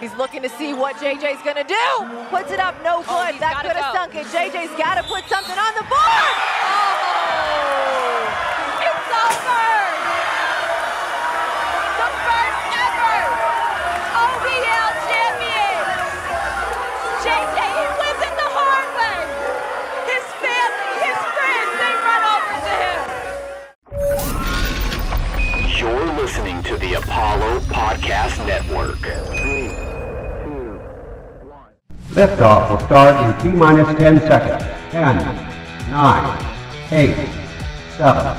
He's looking to see what JJ's gonna do. Puts it up, no Oh, good. he's that could have sunk it. JJ's gotta put something on the board. Oh, it's over. The first ever OBL champion. JJ, he wins it the hard way. His family, his friends, they run over to him. You're listening to the Apollo Podcast Network. Liftoff will start in T minus 10 seconds. 10, 9, 8, 7,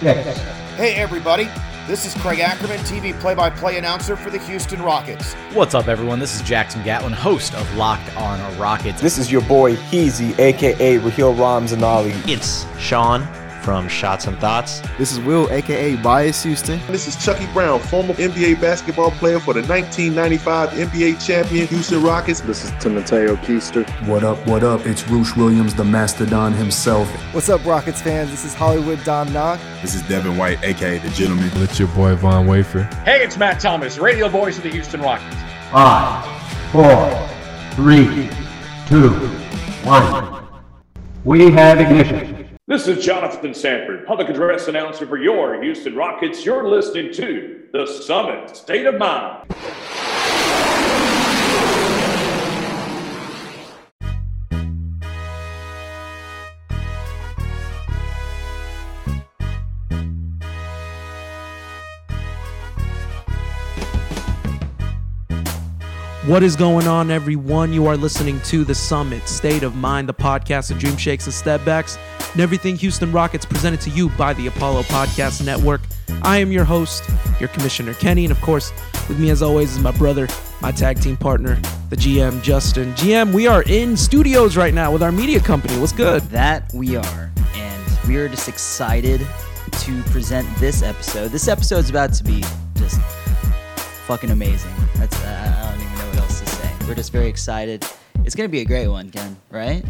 6, Hey everybody, this is Craig Ackerman, TV play-by-play announcer for the Houston Rockets. What's up, everyone? This is Jackson Gatlin, host of Locked On Rockets. This is your boy Heezy, aka Raheel Ramzanali. It's Sean from Shots and Thoughts. This is Will, aka Bias Houston. This is Chucky Brown, former NBA basketball player for the 1995 NBA champion Houston Rockets. This is Timoteo Keister. What up, what up? It's Roosh Williams, the Mastodon himself. What's up, Rockets fans? This is Hollywood Dom Knock. This is Devin White, aka The Gentleman. It's your boy Von Wafer. Hey, it's Matt Thomas, radio voice of the Houston Rockets. 5, 4, 3, 2, 1. We have ignition. This is Jonathan Sanford, public address announcer for your Houston Rockets. You're listening to The Summit State of Mind. What is going on, everyone? You are listening to The Summit State of Mind, the podcast of Dream Shakes and Stepbacks, and everything Houston Rockets presented to you by the Apollo Podcast Network. I am your host, your Commissioner Kenny, and of course, with me as always is my brother, my tag team partner, the GM Justin. GM, we are in studios right now with our media company. What's good? That we are, and we are just excited to present this episode. This episode is about to be just fucking amazing. That's uh, I don't even know what else to say. We're just very excited. It's gonna be a great one, Ken. Right?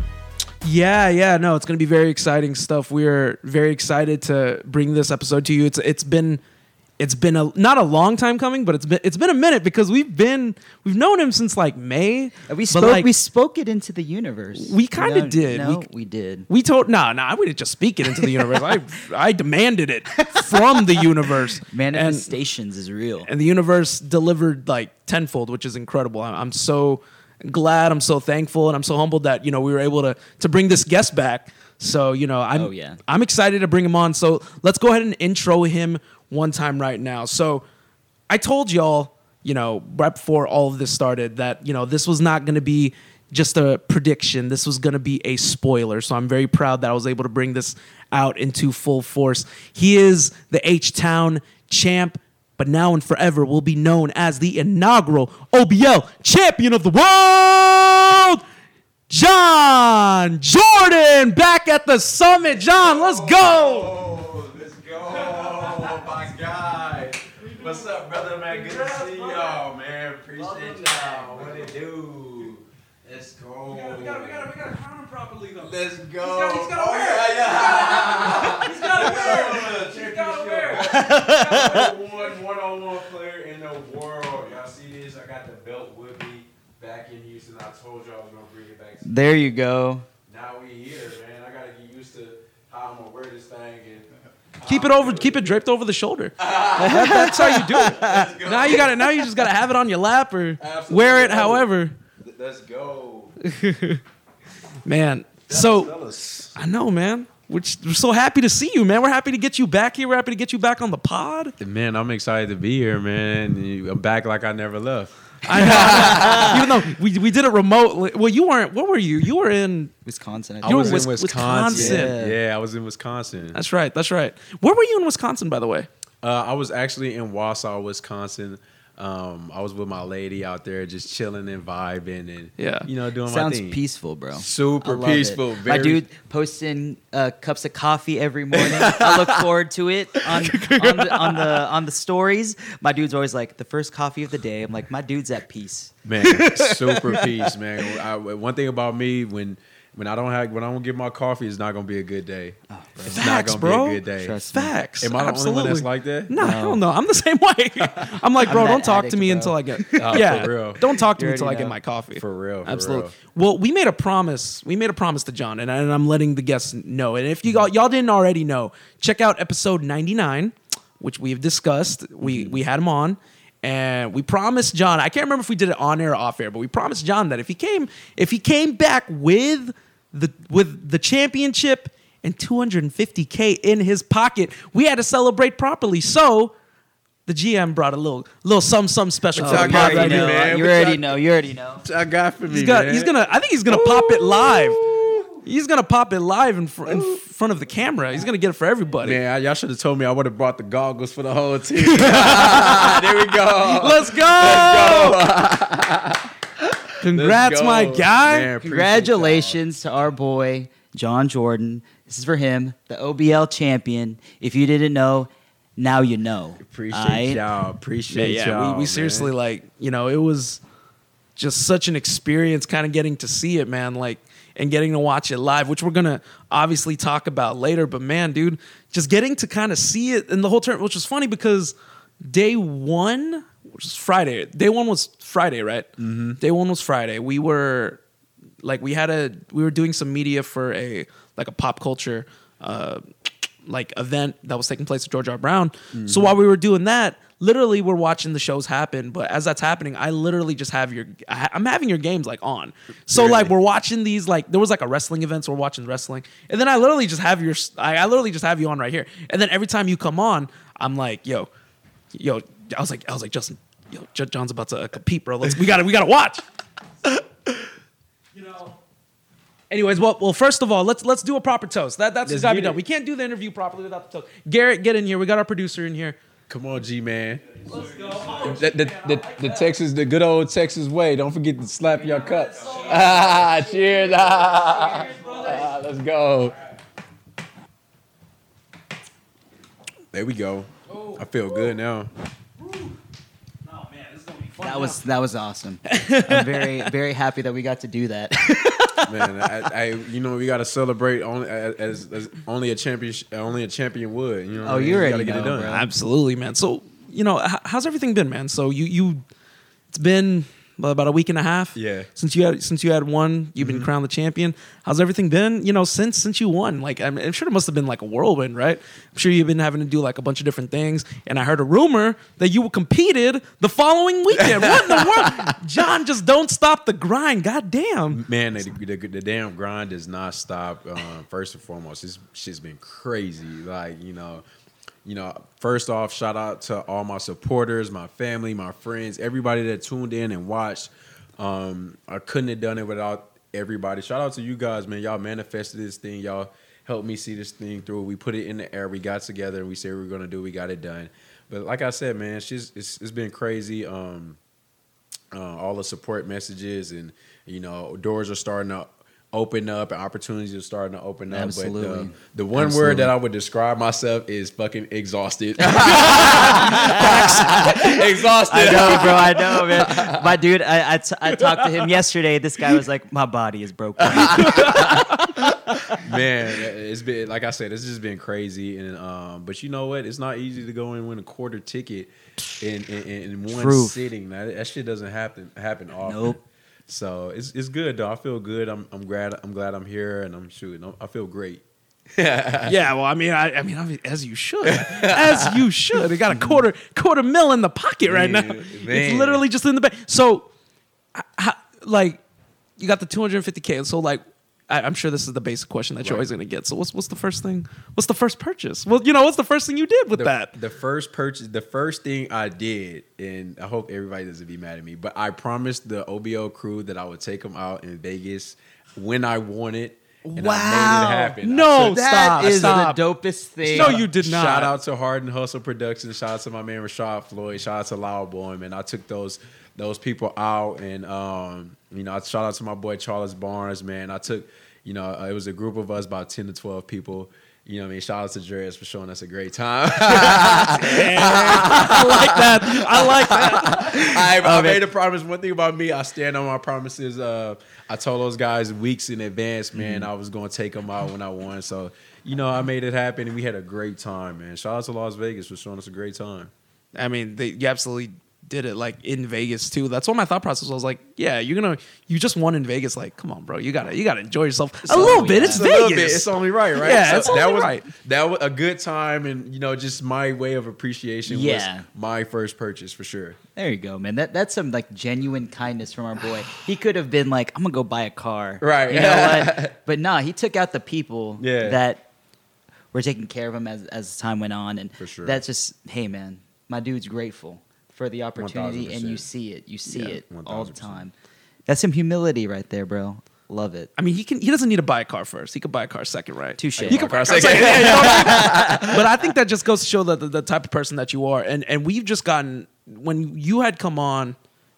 Yeah, yeah, no, it's going to be very exciting stuff. We're very excited to bring this episode to you. It's it's been it's been a not a long time coming, but it's been it's been a minute because we've been we've known him since like May. We spoke like, we spoke it into the universe. We kind of No, did. No, we, we did. We told no, no. We didn't just speak it into the universe. I I demanded it from the universe. Manifestations is real. and the universe delivered like tenfold, which is incredible. I- I'm so glad, I'm so thankful, and I'm so humbled that you know we were able to to bring this guest back. So you know, I'm Oh, yeah. I'm excited to bring him on. So let's go ahead and intro him one time right now. So I told y'all, you know, right before all of this started, that you know this was not going to be just a prediction. This was going to be a spoiler. So I'm very proud that I was able to bring this out into full force. He is the H Town champ, but now and forever will be known as the inaugural OBL champion of the world. John Jordan back at the summit. John, let's go. Oh, let's go, oh, my guy. What's up, brother, man? Good to see y'all, man. Appreciate y'all. What it do? Let's go. We gotta, we gotta, we gotta, we gotta count him properly though. Let's go. He's got, he's got to oh, wear it. yeah, yeah. He's got to wear it. He's He's got to wear it. One one-on-one player in the world. Y'all see this? I got the belt with me back in Houston. I told y'all I was gonna bring it back. To There you go. Now we here, man. I gotta get used to how I'm gonna wear this thing and. Keep it over, keep it draped over the shoulder. That- that's how you do it. Now you got it. Now you just gotta have it on your lap or wear it, however. Let's go. Man, so I know, man. We're, just- we're so happy to see you, man. We're happy to get you back here. We're happy to get you back on the pod. Man, I'm excited to be here, man. I'm back like I never left. I know. Even though we, we did it remotely. Well, you weren't. What were you? You were in Wisconsin. I You were was in in Wis- Wisconsin. Wisconsin. Yeah. I was in Wisconsin. That's right. That's right. Where were you in Wisconsin, by the way? Uh, I was actually in Wausau, Wisconsin. Um, I was with my lady out there, just chilling and vibing, and Yeah. you know, doing Sounds my thing. peaceful, bro. Super I love peaceful. It. Very, My dude posting uh, cups of coffee every morning. I look forward to it on, on, the, on the on the stories. My dude's always like the first coffee of the day. I'm like, my dude's at peace. man, super peace, man. I, one thing about me when when I don't have when I don't get my coffee, it's not gonna be a good day. it's not Facts, gonna bro. be a good day. Trust me. Facts. Am I the Absolutely. only one that's like that? No, hell no. I'm the same way. I'm like, I'm bro, don't talk to me bro. until I get. Oh, for yeah, real. don't talk to You me until I get my coffee. For real, for Absolutely. real. Well, we made a promise. We made a promise to John, and, I- and I'm letting the guests know. And if you y'all, y'all didn't already know, check out episode 99, which we've discussed. We Mm-hmm. we had him on. And we promised John. I can't remember if we did it on air or off air, but we promised John that if he came, if he came back with the with the championship and 250k in his pocket, we had to celebrate properly. So the GM brought a little little some some special. Oh, for y'all the you got pod for already right know. man? You What already y'all- know. You already know. I got for me, He's got. man. He's gonna. I think he's gonna pop it live. He's gonna pop it live in, fr- in front of the camera. He's gonna get it for everybody. Man, I- y'all should have told me I would have brought the goggles for the whole team. there we go. Let's go! Let's go. my guy. Man, appreciate Congratulations to our boy John Jordan. This is for him, the OBL champion. If you didn't know, now you know. Appreciate Aight? y'all. Appreciate yeah. y'all. we, we man. seriously like. You know, it was just such an experience, kind of getting to see it, man. Like. And getting to watch it live, which we're gonna obviously talk about later. But man, dude, just getting to kind of see it in the whole turn, which was funny because day one, which was Friday. Day one was Friday, right? Mm-hmm. Day one was Friday. We were like we had a we were doing some media for a like a pop culture uh like event that was taking place at George R. Brown. So while we were doing that, literally we're watching the shows happen. But as that's happening, I literally just have your I- I'm having your games like on. So like we're watching these like there was like a wrestling event, so we're watching wrestling, and then I literally just have your I, I literally just have you on right here. And then every time you come on, I'm like, yo, yo, I was like I was like Justin, yo, John's about to uh, compete, bro. Let's we got to we got to watch. you know. Anyways, well, well, first of all, let's let's do a proper toast. That that's Let's got to be get done. We can't do the interview properly without the toast. Garrett, get in here. We got our producer in here. Come on, G man. The, the, the, the Texas, the good old Texas way. Don't forget to slap your cups. Ah, cheers. Ah, ah, let's go. There we go. I feel good now. That was that was awesome. I'm very very happy that we got to do that. Man, I, I you know we got to celebrate only as, as only a champion only a champion would. You know, Oh, I mean? you We already gotta get it done. bro. Absolutely, man. So you know, h- how's everything been, man? So you you, it's been well, about a week and a half. Yeah. Since you had since you had won, you've been crowned the champion. How's everything been? You know, since since you won, like I'm, I'm sure it must have been like a whirlwind, right? I'm sure you've been having to do like a bunch of different things. And I heard a rumor that you competed the following weekend. what in the world, John? Just don't stop the grind. God damn. Man, the, the, the damn grind does not stop. Um, first and foremost, this shit's been crazy. Like you know, you know. First off, shout out to all my supporters, my family, my friends, everybody that tuned in and watched. Um, I couldn't have done it without everybody. Shout out to you guys, man. Y'all manifested this thing. Y'all helped me see this thing through. We put it in the air. We got together and we said we were gonna do. We got it done. But like I said, man, it's just it's, it's been crazy. Um, uh, all the support messages and you know doors are starting to open up and opportunities are starting to open up Absolutely. but the, the one Absolutely. word that i would describe myself is fucking exhausted exhausted I know, bro. I know, man. My dude, I, I, t- I talked to him yesterday. This guy was like, "My body is broken." man it's been like i said it's just been crazy and um but you know what it's not easy to go and win a quarter ticket in in, in one Truth. sitting that, that shit doesn't happen happen often Nope. So it's it's good though i feel good i'm i'm glad i'm glad i'm here and i'm shooting i feel great yeah, well, I mean, I, I mean, as you should, as you should. They got a quarter quarter mil in the pocket right now. Man, It's literally just in the bank. So, h- h- like, you got the 250k. So, like, I, I'm sure this is the basic question that you're always gonna get. So, what's what's the first thing? What's the first purchase? Well, you know, what's the first thing you did with the, that? The first purchase, the first thing I did, and I hope everybody doesn't be mad at me, but I promised the OBO crew that I would take them out in Vegas when I won it. And I made it happen. I No, took- That stop, is stop. the dopest thing. No, you did not. Shout out to Hard and Hustle Productions. Shout out to my man Rashad Floyd. Shout out to Loud Boy, man. I took those those people out, and um, you know, I shout out to my boy Charles Barnes, man. I took, you know, uh, it was a group of us, about ten to twelve people, You know what I mean? Shout out to Dreas for showing us a great time. I like that. I like that. I, I it. made a promise. One thing about me, I stand on my promises. Uh, I told those guys weeks in advance, man, Mm-hmm. I was going to take them out when I won. So, you know, I made it happen, and we had a great time, man. Shout out to Las Vegas for showing us a great time. I mean, they, you absolutely did it like in Vegas too. That's what my thought process was. Like, yeah, you're gonna, you just won in Vegas. Like, come on, bro, you gotta, you gotta enjoy yourself a little bit. It's a Vegas. bit. It's only right, right? Yeah, So it's that was right. that was a good time, and you know, just my way of appreciation Yeah. was my first purchase for sure. There you go, man. That that's some like genuine kindness from our boy. He could have been like, I'm gonna go buy a car. Right. You know what? But nah, he took out the people Yeah. that were taking care of him as as time went on. And For sure. that's just hey man, my dude's grateful for the opportunity and you see it. You see Yeah, it all the time. That's some humility right there, bro. Love it. I mean, he can. He doesn't need to buy a car first. He could buy a car second, right? Touche. He could Buy a buy car car second. Yeah, you know what I mean? but I think that just goes to show that the, the type of person that you are, and and we've just gotten when you had come on,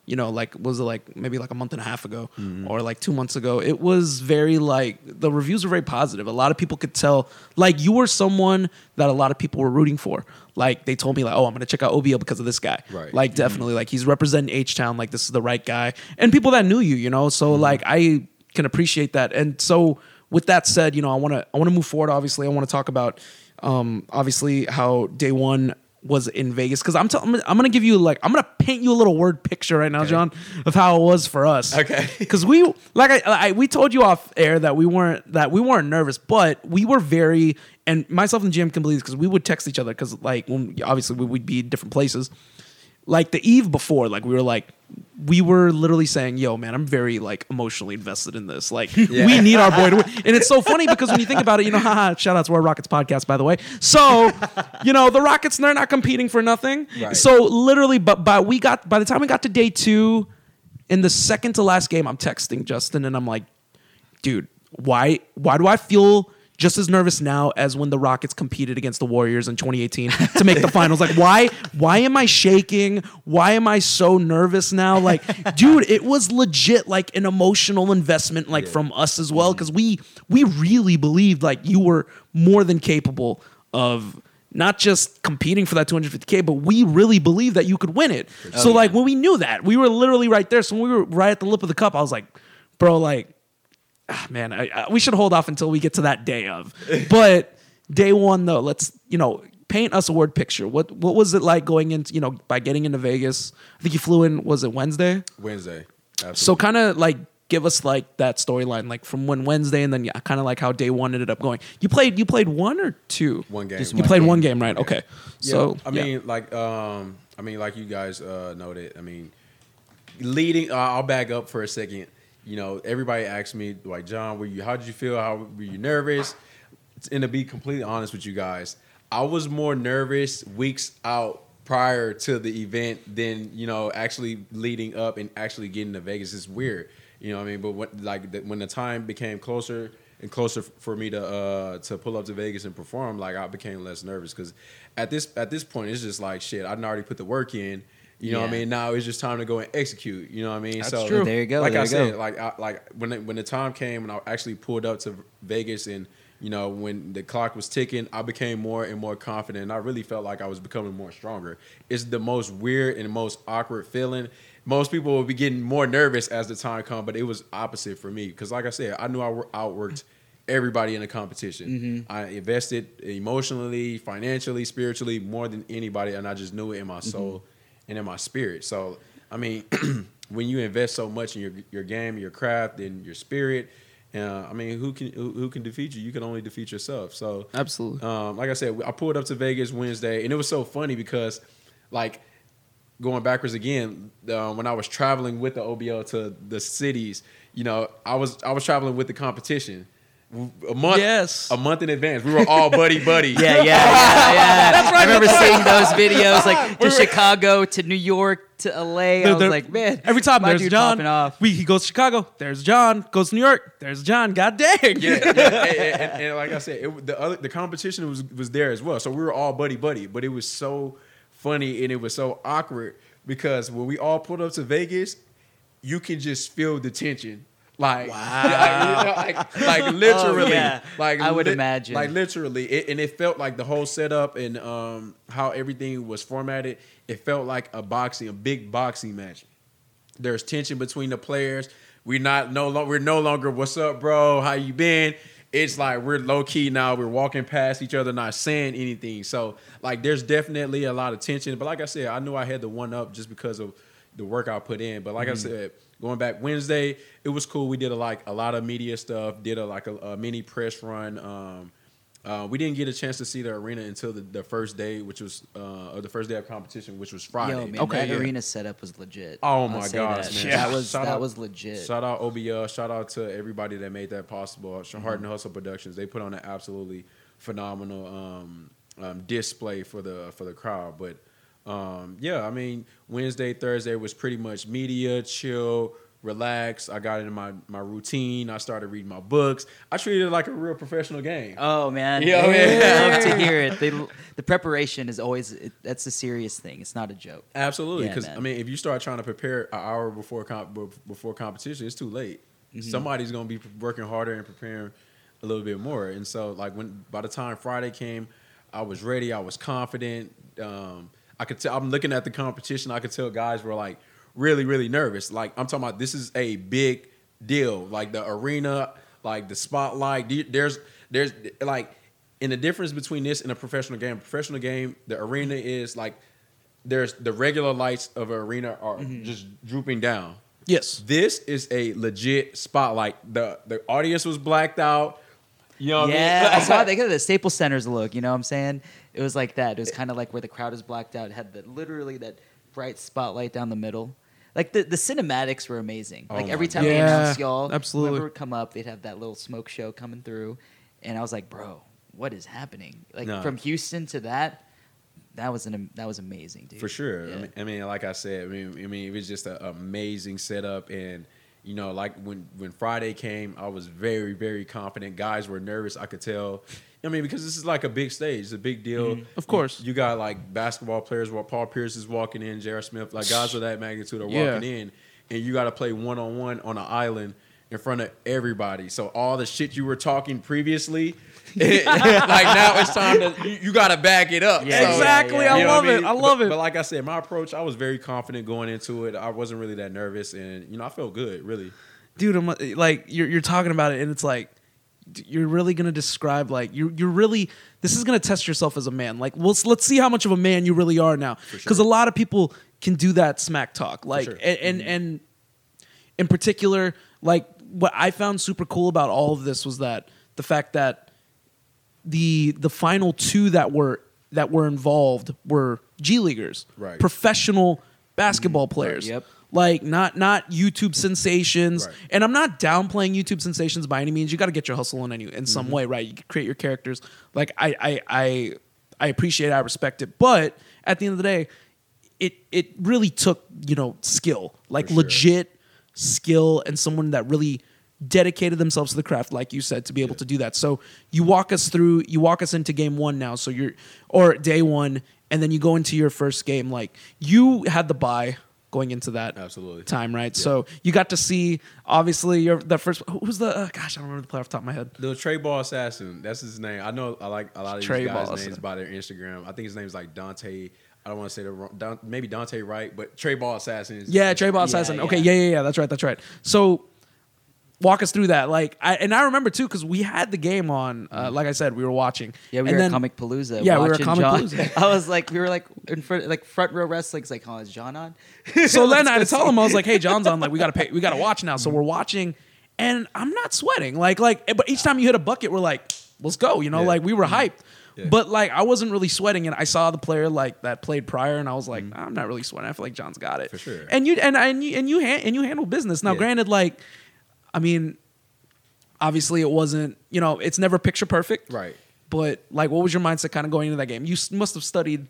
you know, like was it like maybe like a month and a half ago mm-hmm. or like two months ago? It was very like the reviews were very positive. A lot of people could tell like you were someone that a lot of people were rooting for. Like they told me like, oh, I'm gonna check out OBL because of this guy. Right. Like mm-hmm. definitely, like he's representing H Town. Like this is the right guy, and people that knew you, you know. So mm-hmm. like I can appreciate that. And so with that said, you know, I want to I want to move forward. Obviously, I want to talk about um obviously how day one was in Vegas because I'm, t- I'm I'm gonna give you like I'm gonna paint you a little word picture right now, John, of how it was for us. Okay. Because we like I, I we told you off air that we weren't that we weren't nervous, but we were very and myself and Jim can believe because we would text each other because like when obviously we would be in different places. Like the eve before, like we were like we were literally saying, "Yo, man, I'm very like emotionally invested in this. Like, we need our boy to win." And it's so funny because when you think about it, you know, haha, shout out to our Rockets podcast, by the way. So, you know, the Rockets they're not competing for nothing. Right. So literally, but by we got by the time we got to day two, in the second to last game, I'm texting Justin and I'm like, dude, why why do I feel just as nervous now as when the Rockets competed against the Warriors in 2018 to make the finals? Like, why why am I shaking? Why am I so nervous now? Like, dude, it was legit like an emotional investment, like from us as mm-hmm. well, because we we really believed like you were more than capable of not just competing for that 250k, but we really believed that you could win it. so like when we knew that, we were literally right there. So when we were right at the lip of the cup, I was like, bro, like ah, man, I, I, we should hold off until we get to that day of. But day one, though, let's you know paint us a word picture. What what was it like going into you know by getting into Vegas? I think you flew in. Was it Wednesday? Wednesday. Absolutely. So kind of like give us like that storyline, like from when Wednesday, and then yeah, kind of like how day one ended up going. You played you played one or two? One game. Just You one played game. one game, right? Okay. Yeah, So I yeah. mean, like, um, I mean, like you guys uh, noted. I mean, leading. Uh, I'll back up for a second. You know, everybody asked me, like, John, were you? How did you feel? How were you nervous? And to be completely honest with you guys, I was more nervous weeks out prior to the event than you know actually leading up and actually getting to Vegas. It's weird, you know what I mean. But when, like the, when the time became closer and closer for me to uh to pull up to Vegas and perform, like I became less nervous because at this at this point it's just like shit. I'd already put the work in. You know what I mean? Now it's just time to go and execute. You know what I mean? That's so true. There you go, Like I you said, go. like I, like when it, when the time came and I actually pulled up to Vegas and you know when the clock was ticking, I became more and more confident. And I really felt like I was becoming more stronger. It's the most weird and most awkward feeling. Most people will be getting more nervous as the time come, but it was opposite for me because, like I said, I knew I outworked everybody in the competition. Mm-hmm. I invested emotionally, financially, spiritually more than anybody, and I just knew it in my mm-hmm. soul and in my spirit. So, I mean, when you invest so much in your your game, your craft, and your spirit, uh, I mean, who can who, who can defeat you? You can only defeat yourself. So, Absolutely. um, like I said, I pulled up to Vegas Wednesday, and it was so funny because, like, going backwards again, uh, when I was traveling with the OBL to the cities, you know, I was I was traveling with the competition. A month, Yes. a month in advance. We were all buddy buddy. Yeah, yeah, yeah, yeah. That's right. I remember seeing those videos, like to Chicago, to New York, to LA. I They're- was like, man, every time there's John, off. we he goes to Chicago. There's John. Goes to New York. There's John. God dang. yeah, yeah. And, and- and like I said, it, the other the competition was was there as well. So we were all buddy buddy, but it was so funny and it was so awkward because when we all pulled up to Vegas, you can just feel the tension. Like, like, you know, like, like literally, Oh, yeah. like I would lit- imagine. like literally, it, and it felt like the whole setup and um, how everything was formatted. It felt like a boxing, a big boxing match. There's tension between the players. We're not no longer we're no longer what's up, bro? How you been? It's like we're low key now. We're walking past each other, not saying anything. So like, there's definitely a lot of tension. But like I said, I knew I had the one up just because of the work I put in. But like I Mhm. said, going back Wednesday, it was cool. We did a like a lot of media stuff. Did a like a, a mini press run. Um, uh, we didn't get a chance to see the arena until the, the first day, which was uh, the first day of competition, which was Friday. Yo, man, that arena setup was legit. Oh I'll my gosh, that. man! That was Shout that out- was legit. Shout out OBL. Shout out to everybody that made that possible. Heart Mm-hmm. and Hustle Productions. They put on an absolutely phenomenal um, um, display for the for the crowd. But um, yeah, I mean Wednesday, Thursday was pretty much media, chill, relax. I got into my my routine. I started reading my books. I treated it like a real professional game. Oh man, Yeah, I love to hear it. They, the preparation is always it, that's a serious thing. It's not a joke. Absolutely, because man. I mean, if you start trying to prepare an hour before comp- before competition, it's too late. Mhm. Somebody's gonna be working harder and preparing a little bit more. And so, like when by the time Friday came, I was ready. I was confident. Um, I could tell. I'm looking at the competition. I could tell guys were like really, really nervous. Like I'm talking about. This is a big deal. Like the arena, like the spotlight. There's there's like in the difference between this and a professional game. Professional game, the arena is like there's the regular lights of an arena are mm-hmm. just drooping down. Yes. This is a legit spotlight. The the audience was blacked out. You know what yeah, I I saw they got the Staples Center's look. You know what I'm saying? It was like that. It was kind of like where the crowd is blacked out. It had the literally that bright spotlight down the middle. Like the, the cinematics were amazing. Oh Like every time God. they Yeah, announced y'all, absolutely. whoever would come up, they'd have that little smoke show coming through, and I was like, bro, what is happening? Like No. from Houston to that, that was an that was amazing, dude. For sure. Yeah. I, mean, I mean, like I said, I mean, I mean, it was just an amazing setup, and you know, like when when Friday came, I was very, very confident. Guys were nervous. I could tell. I mean, because this is like a big stage, it's a big deal. Mhm. Of course. you, you got like basketball players. Well, Paul Pierce is walking in, J.R. Smith, like guys of that magnitude are Yeah. walking in, and you got to play one on one on an island in front of everybody. So all the shit you were talking previously, like now it's time to you, you got to back it up. Yeah, Exactly. I You know what love it. I love But- it. But like I said, my approach, I was very confident going into it. I wasn't really that nervous, and you know, I felt good, really. dude, I'm like you're you're talking about it, and it's like d- you're really gonna describe like you're you're really this is gonna test yourself as a man. Like, let's let's see how much of a man you really are now, because a lot of people can do that smack talk, like sure. and, and and in particular, like what I found super cool about all of this was that the fact that the the final two that were that were involved were G leaguers, Right. professional basketball mm-hmm. players. Yep. Like not not YouTube sensations, Right. and I'm not downplaying YouTube sensations by any means. You got to get your hustle in any in some Mhm. way, right? You create your characters. Like I I I I appreciate, it, I respect it, but at the end of the day, it it really took you know skill, like legit skill, and someone that really dedicated themselves to the craft, like you said, to be able to do that. So you walk us through, you walk us into game one now. So you're or day one, and then you go into your first game. Like you had the buy going into that Absolutely. time, right? So you got to see obviously your the first. Who was the? Uh, gosh, I don't remember the player off the top of my head. The Trey Ball Assassin, that's his name. I know I like a lot of these guys' Ball names Assassin. by their Instagram. I think his name's like Dante. I don't want to say the wrong, Don, maybe Dante Wright, but Trey Ball Assassin is Yeah, Trey Ball Assassin. Okay, yeah, yeah, yeah. That's right. That's right. So walk us through that. Like, I, and I remember too because we had the game on. Uh, mm-hmm. like I said, we were watching. Yeah, we And were then- at Comicpalooza. Yeah, we were watching Comic John. Palooza. I was like, we were like in front, like front row wrestling. It's like, oh, is John on? so then Let's I had go to tell him I was like, "Hey, John's on. Like, we gotta pay. We gotta watch now." So we're mm-hmm. watching, and I'm not sweating. Like, like, but each time you hit a bucket, we're like, "Let's go!" You know, Yeah. like we were mm-hmm. hyped. Yeah. But like, I wasn't really sweating, and I saw the player like that played prior, and I was like, "I'm not really sweating. I feel like John's got it For sure. And you and and you and you han- and you handle business. Now, Yeah. granted, like, I mean, obviously, it wasn't. You know, it's never picture perfect. Right. But like, what was your mindset kind of going into that game? You s- must have studied,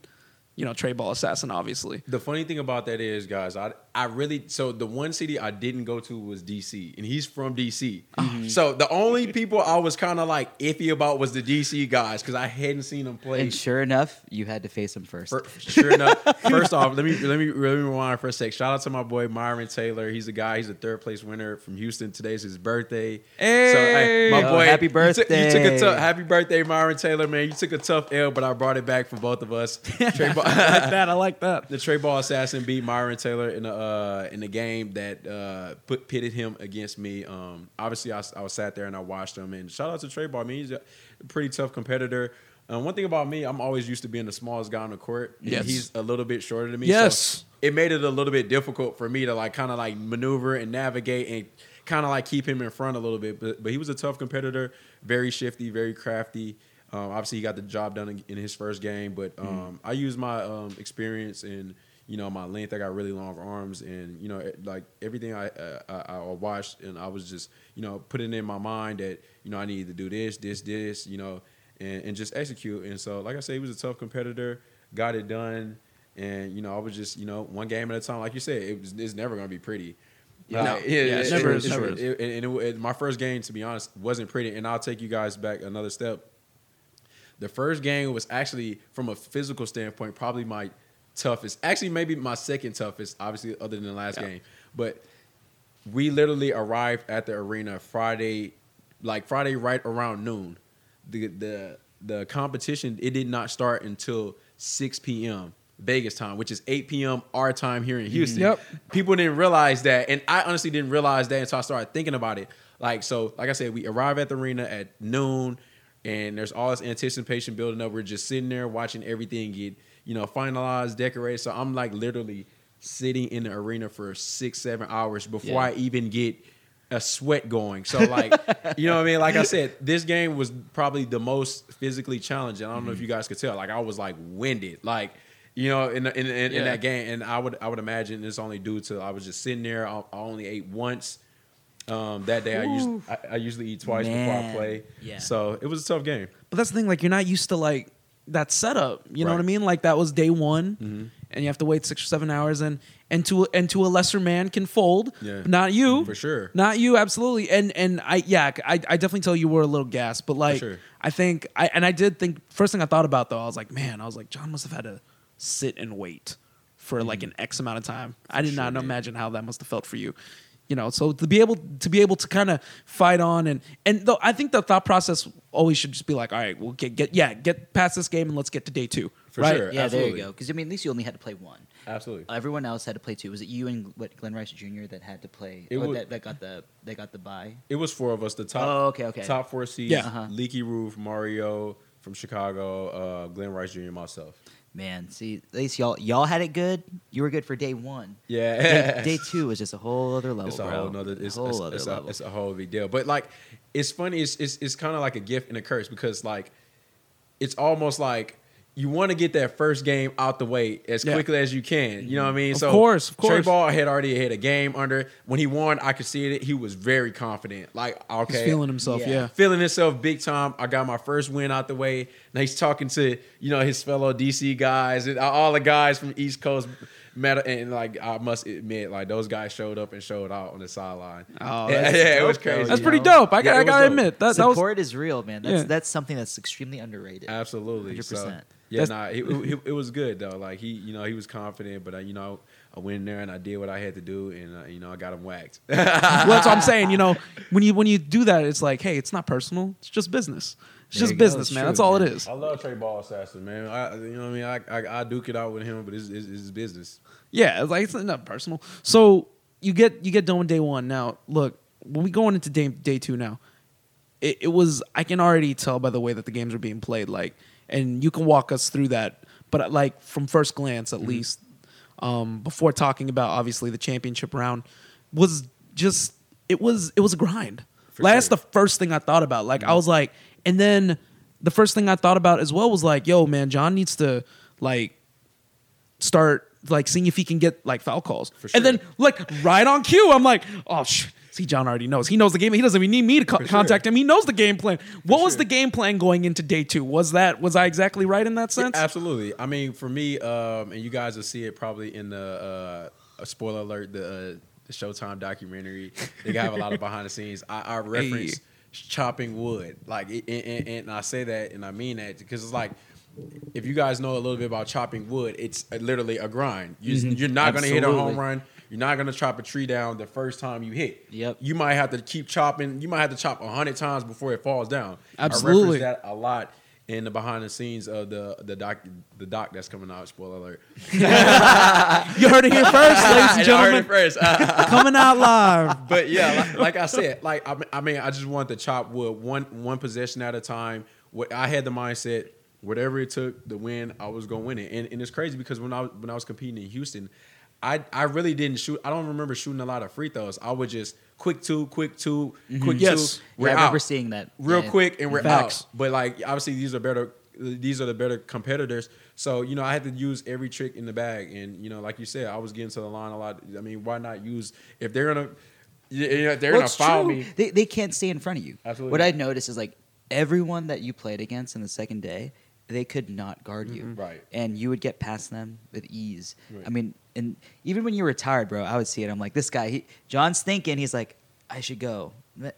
you know, Trey Ball Assassin, obviously. The funny thing about that is, guys, I I really so the one city I didn't go to was DC, and he's from DC. Mm-hmm. So the only people I was kind of like iffy about was the DC guys because I hadn't seen them play. And sure enough, you had to face them first. For- sure enough, first off, let me let me let me rewind for a sec. Shout out to my boy Myron Taylor. He's a guy. He's a third place winner from Houston. Today's his birthday. Hey! my Yo, boy, happy you took- You took, a tough, happy birthday, Myron Taylor, man. You took a tough L, but I brought it back for both of us. Trey Ball- I like that. I like that. the Trey Ball assassin beat Myron Taylor in the uh, in the game that uh, put pitted him against me. Um, obviously, I, I was sat there and I watched him. And shout out to Trey Ball. I mean, he's a pretty tough competitor. Um, one thing about me, I'm always used to being the smallest guy on the court. and Yes. he's a little bit shorter than me. Yes. so it made it a little bit difficult for me to like kind of like maneuver and navigate and kind of like keep him in front a little bit. But but he was a tough competitor, very shifty, very crafty. Um, obviously, he got the job done in, in his first game. But um, I used my um, experience and you know my length. I got really long arms, and you know it- like everything I, uh, I I watched, and I was just you know putting in my mind that you know I needed to do this, this, this, you know, and, and just execute. And so, like I said, he was a tough competitor, got it done. And you know, I was just you know one game at a time. Like you said, it was it's never gonna be pretty. No. Yeah, it never is, never is. it- and it- my first game, to be honest, wasn't pretty. And I'll take you guys back another step. The first game was actually, from a physical standpoint, probably my toughest. Actually, maybe my second toughest, obviously, other than the last Yeah. game. But we literally arrived at the arena Friday, like Friday right around noon. The the the competition it did not start until 6 p.m. Vegas time, which is 8 p.m. our time here in mm-hmm. Houston. Yep. People didn't realize that, and I honestly didn't realize that until I started thinking about it. Like so, like I said, we arrive at the arena at noon, and there's all this anticipation building up. We're just sitting there watching everything get you know finalized, decorated. So I'm like literally sitting in the arena for six, seven hours before Yeah. I even get a sweat going. So like, you know what I mean? Like I said, this game was probably the most physically challenging. I don't know if you guys could tell. Like I was like winded. Like, you know, in in, in, in that game. And I would I would imagine it's only due to I was just sitting there. I, I only ate once. Um, that day I usually I, I usually eat twice before I play. Yeah. So it was a tough game. But that's the thing, like you're not used to like that setup. You know what I mean? Like that was day one, Mhm. and you have to wait six or seven hours, and and to and to a lesser man can fold. Yeah. Not you, For sure. Not you, absolutely. And and I yeah, I, I definitely tell you were a little gassed, but like sure. I think I and I did think first thing I thought about though, I was like, man, I was like, John must have had to sit and wait for like an X amount of time. I did Mm-hmm. sure, not imagine how that must have felt for you. You know, so to be able to be able to kind of fight on and and though I think the thought process always should just be like, all right, we'll get get yeah, get past this game and let's get to day two. For right? sure. Yeah, Absolutely. there you go. Because I mean, at least you only had to play one. Absolutely. Everyone else had to play two. Was it you and what, Glenn Rice Jr. that had to play? It was- that, that got the they got the buy It was four of us. The top. Oh, okay, okay. Top four seeds. Yeah. Uh-huh. Leaky Roof, Mario from Chicago, uh, Glenn Rice Jr. and myself. Man, see, at least y'all y'all had it good. You were good for day one. Yeah. Day, day two was just a whole other level, it's a bro. whole nother it's, a whole it's, other it's level. A, it's a whole big deal but like it's funny it's it's, it's kind of like a gift and a curse because like it's almost like you want to get that first game out the way as Yeah. quickly as you can. You know what I mean? Of so course, of course. Trey. Ball had already had a game under. When he won, I could see it. He was very confident. Like, okay. feeling himself, yeah. Feeling himself big time. I got my first win out the way. Now he's talking to, you know, his fellow DC guys and all the guys from East Coast. Met, and like I must admit, like those guys showed up and showed out on the sideline. Oh, yeah, yeah, it was crazy. That's pretty dope. I, Yeah, got, it I was gotta dope. admit that that was Support is real, man. That's Yeah. that's something that's extremely underrated. Absolutely. 100%. So, yeah, That's- nah, it, it, it was good though. Like he, you know, he was confident, but I, you know, I went in there and I did what I had to do, and uh, you know, I got him whacked. well, that's what I'm saying. You know, when you when you do that, it's like, hey, it's not personal. It's just business. It's There just you business, It's man. true, That's all it man. is. I love Trey Ball Assassin, man. I, you know what I mean? I, I, I duke it out with him, but it's, it's, it's business. Yeah, it's like it's not personal. So you get you get done with day one. Now, look, when we going into day day two now, it, it was I can already tell by the way that the games are being played. Like, and you can walk us through that. But like from first glance, Mm-hmm. at least, um, before talking about obviously the championship round, was just it was it was a grind. For like, That's the first thing I thought about. Like I was like, and then the first thing I thought about as well was like, yo, man, John needs to like start like seeing if he can get like foul calls. For And then like right on cue, I'm like, oh sh- see, John already knows. He knows the game. He doesn't even need me to co- For contact sure. him. He knows the game plan. What was sure. the game plan going into day two? Was that was I exactly right in that sense? Absolutely. I mean, for me, um, and you guys will see it probably in the uh, a spoiler alert, the, uh, the Showtime documentary, they have a lot of behind the scenes. I, I reference Hey. chopping wood, like, and, and, and I say that and I mean that because it's like. If you guys know a little bit about chopping wood, it's literally a grind. You, Mhm. You're not going to hit a home run. You're not going to chop a tree down the first time you hit. Yep. You might have to keep chopping. You might have to chop a hundred times before it falls down. Absolutely. I reference that a lot in the behind the scenes of the the doc the doc that's coming out. Spoiler alert. You heard it here first, ladies and I gentlemen. heard it first. Coming out live. But yeah, like, like I said, like I mean, I mean, I just wanted to chop wood one one possession at a time. What I had the mindset, whatever it took to win, I was gonna win it. And, and it's crazy because when I when I was competing in Houston, I I really didn't shoot. I don't remember shooting a lot of free throws. I would just quick two, quick 2 mm-hmm. quick Yes. two. Yeah, We're I remember out. seeing that. real Yeah. quick, and we're Facts. out. But like obviously these are better. These are the better competitors. So you know I had to use every trick in the bag, and you know like you said, I was getting to the line a lot. I mean, why not use if they're gonna. Yeah, yeah, they're Well, gonna foul true. me. They, they can't stay in front of you. Absolutely. What I'd noticed is like everyone that you played against in the second day, they could not guard you. Mhm. Right. And you would get past them with ease. Right. I mean, and even when you were tired, bro, I would see it. I'm like, this guy, he, John's thinking, he's like, I should go. Let,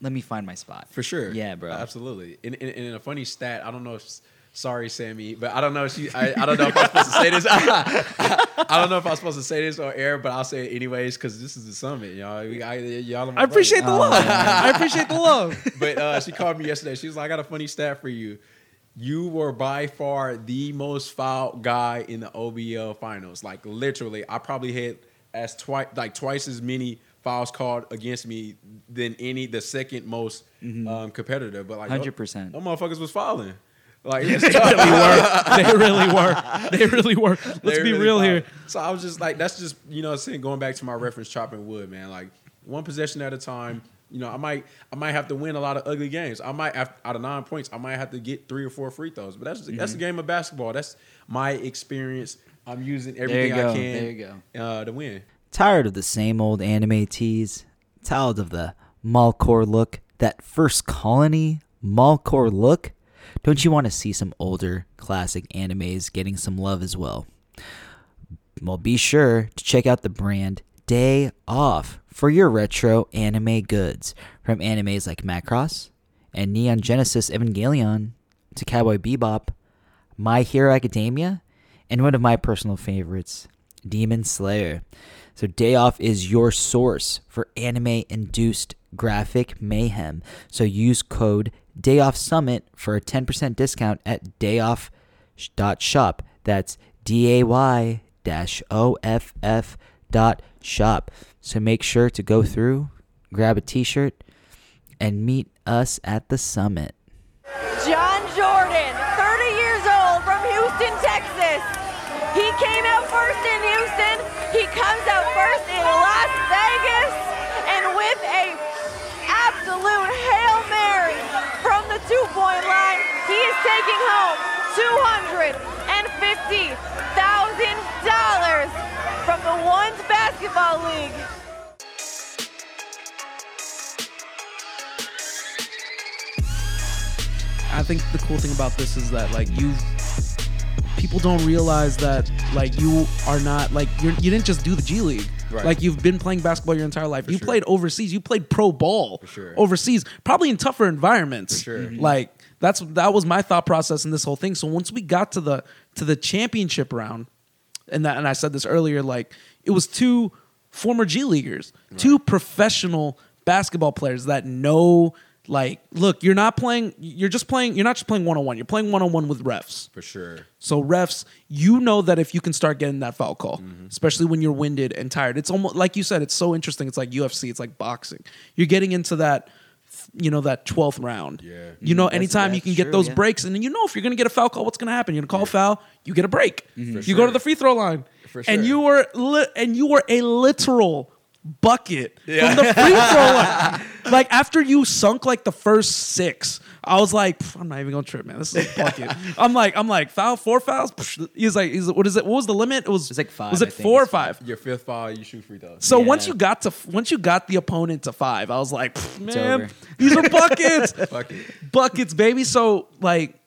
let me find my spot. For sure. Yeah, bro. Absolutely. And, and, and a funny stat, I don't know if sorry, Sammy, but I don't know if she I, I don't know if I'm supposed to say this. I don't know if I'm supposed to say this on air, but I'll say it anyways because this is the summit, y'all. We, I, y'all I appreciate the brothers. love. I appreciate the love. but uh, she called me yesterday. She was like, I got a funny stat for you. You were by far the most fouled guy in the OBL finals. Like literally, I probably had as twice like twice as many fouls called against me than any the second most um, competitor. But like 100%. those motherfuckers was fouling. Like they really were. They really were. They really were. Let's they be really real here. So I was just like, that's just you know, saying going back to my reference chopping wood, man. Like one possession at a time. You know, I might I might have to win a lot of ugly games. I might have, out of nine points, I might have to get three or four free throws. But that's that's a Mhm. game of basketball. That's my experience. I'm using There everything you go. I can There you go. Uh, to win. Tired of the same old anime teas? Tired of the Malcore look? That first colony Malcore look? Don't you want to see some older classic animes getting some love as well? Well, be sure to check out the brand Day Off for your retro anime goods. From animes like Macross and Neon Genesis Evangelion to Cowboy Bebop, My Hero Academia, and one of my personal favorites, Demon Slayer. So, Day Off is your source for anime induced graphic mayhem. So, use code Day Off Summit for a 10% discount at dayoff.shop. That's D A Y O F F dot shop. So, make sure to go through, grab a t shirt, and meet us at the summit. John Jordan, 30 years old from Houston, Texas. He came out first in Houston. He comes out first in Las Vegas. And with a absolute Hail Mary from the two-point line, he is taking home $250,000 from the Ones Basketball League. I think the cool thing about this is that like you people don't realize that like you are not like you're, you didn't just do the G League. Right. Like you've been playing basketball your entire life. you sure. played overseas. You played pro ball sure. overseas, probably in tougher environments. For sure. Mhm. Like that's that was my thought process in this whole thing. So once we got to the to the championship round, and that and I said this earlier, like it was two former G leaguers, two professional basketball players that know like look, you're not playing you're just playing you're not just playing one on one, you're playing one on one with refs. For sure. So refs, you know that if you can start getting that foul call, Mm-hmm. especially when you're winded and tired, it's almost like you said, it's so interesting. It's like UFC, it's like boxing. You're getting into that, you know, that twelfth round. Yeah. You know, That's- anytime you that's can get true, those yeah. breaks, and then you know if you're gonna get a foul call, what's gonna happen? You're gonna call a foul, you get a break. Mm-hmm. For You go to the free throw line, For and you were li- and you were a literal bucket Yeah. from the free throw line. Like after you sunk like the first six, I was like, I'm not even gonna trip, man. This is a bucket. I'm like, I'm like, foul, four fouls. He's like, he's what is it? What was the limit? It was, It's like five, Was it four or five? Your fifth foul, you shoot free throws. So Yeah. once you got to once you got the opponent to five, I was like, man, these are buckets, Fuck it. buckets, baby. So like,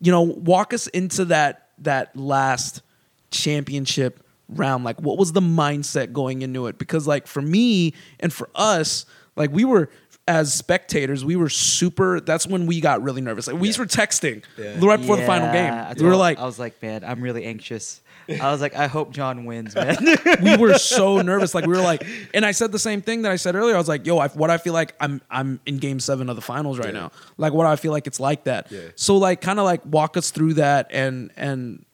you know, walk us into that that last championship round? Like, what was the mindset going into it? Because, like, for me and for us, like, we were as spectators, we were super. That's when we got really nervous. Like, we were texting right before the final game. Yeah, we were like, I was like, man, I'm really anxious. I was like, I hope John wins, man. we were so nervous. Like we were like, and I said the same thing that I said earlier. I was like, yo, I, what I feel like I'm I'm in game seven of the finals right now. Like what I feel like it's like that. Yeah. So like kind of like walk us through that and and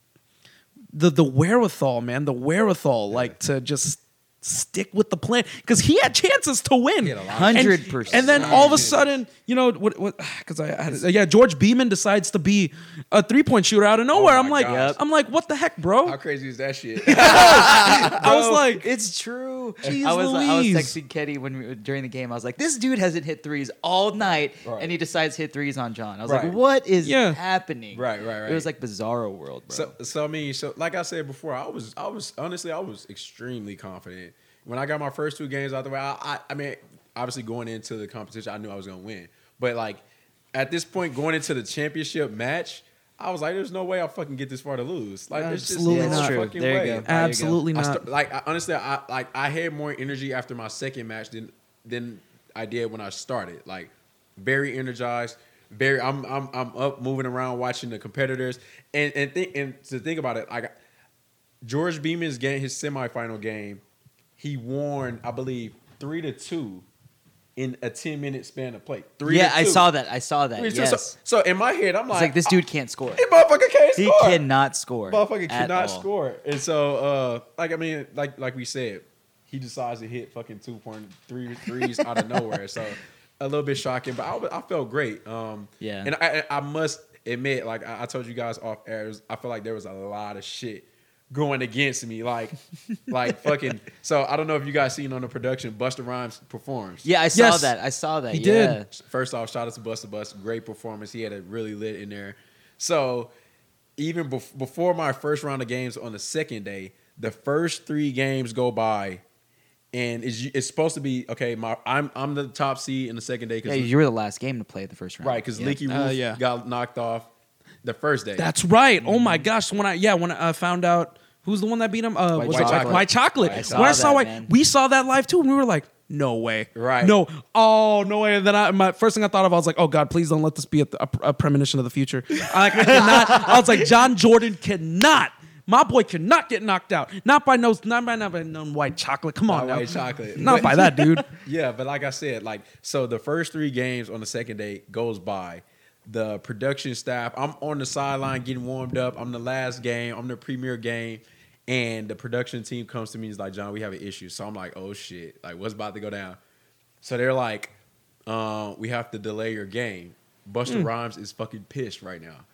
the the wherewithal, man, the wherewithal, like to just stick with the plan because he had chances to win, 100%. And then all of a sudden, you know what? What? Because I, I had, yeah, George Beamon decides to be a three point shooter out of oh nowhere. I'm like, gosh. I'm like, what the heck, bro? How crazy is that shit? I was like, it's true. Jeez I was I was Louise. texting Kenny when we, during the game. I was like, this dude hasn't hit threes all night, Right. and he decides to hit threes on John. I was Right. like, what is Yeah. happening? Right, right, right. It was like Bizarro world, bro. So, so I mean, so like I said before, I was, I was honestly, I was extremely confident when I got my first two games out the way. I, I, I mean, obviously going into the competition, I knew I was gonna win, but like at this point, going into the championship match. I was like, "There's no way I'll fucking get this far to lose." Like, it's just Absolutely no not. Fucking There you way. go. Like, There you go. Absolutely I not. sta- like, I, honestly, I like I had more energy after my second match than than I did when I started. Like, very energized. Very, I'm I'm I'm up, moving around, watching the competitors, and and think and to think about it, like George Beamon's game, his semifinal game, he won, I believe, three to two in a ten minute span of play. Three yeah, I saw that. I saw that. Three. Yes. So, so in my head, I'm like, like this dude can't score. He motherfucker can't He score. He cannot score. Motherfucker cannot all. score. And so, uh, like I mean, like like we said, he decides to hit fucking two point three threes out of nowhere. So a little bit shocking, but I, I felt great. Um, Yeah. and I, I must admit, like I, I told you guys off air, I feel like there was a lot of shit going against me, like like fucking. So I don't know if you guys seen on the production, Busta Rhymes performs. Yeah, I saw Yes. that. I saw that. He yeah. did. First off, shout out to Busta Bust. Great performance. He had it really lit in there. So even bef- before my first round of games on the second day, the first three games go by, and it's, it's supposed to be okay. My I'm I'm the top seed in the second day Yeah, because you were the last game to play the first round. right because yeah. Leaky Roof Uh, yeah. got knocked off the first day. That's right. Oh my gosh. When I yeah, when I uh, found out who's the one that beat him, uh, White was Chocolate. it White, White Chocolate? I when I saw that, White, man. we saw that live too, and we were like, no way, Right. No, oh no way. And then I, my first thing I thought of, I was like, oh god, please don't let this be a, a, a premonition of the future. I, like, I cannot. I was like, John Jordan cannot. My boy cannot get knocked out. Not by no, not by not by no white chocolate. Come on, Not now. white chocolate. Not But- by that, dude. yeah, but like I said, like so the first three games on the second day goes by. The production staff, I'm on the sideline getting warmed up. I'm the last game. I'm the premier game, and the production team comes to me and is like, "John, we have an issue." So I'm like, "Oh shit! Like, what's about to go down?" So they're like, uh, "We have to delay your game." Busta Rhymes is fucking pissed right now.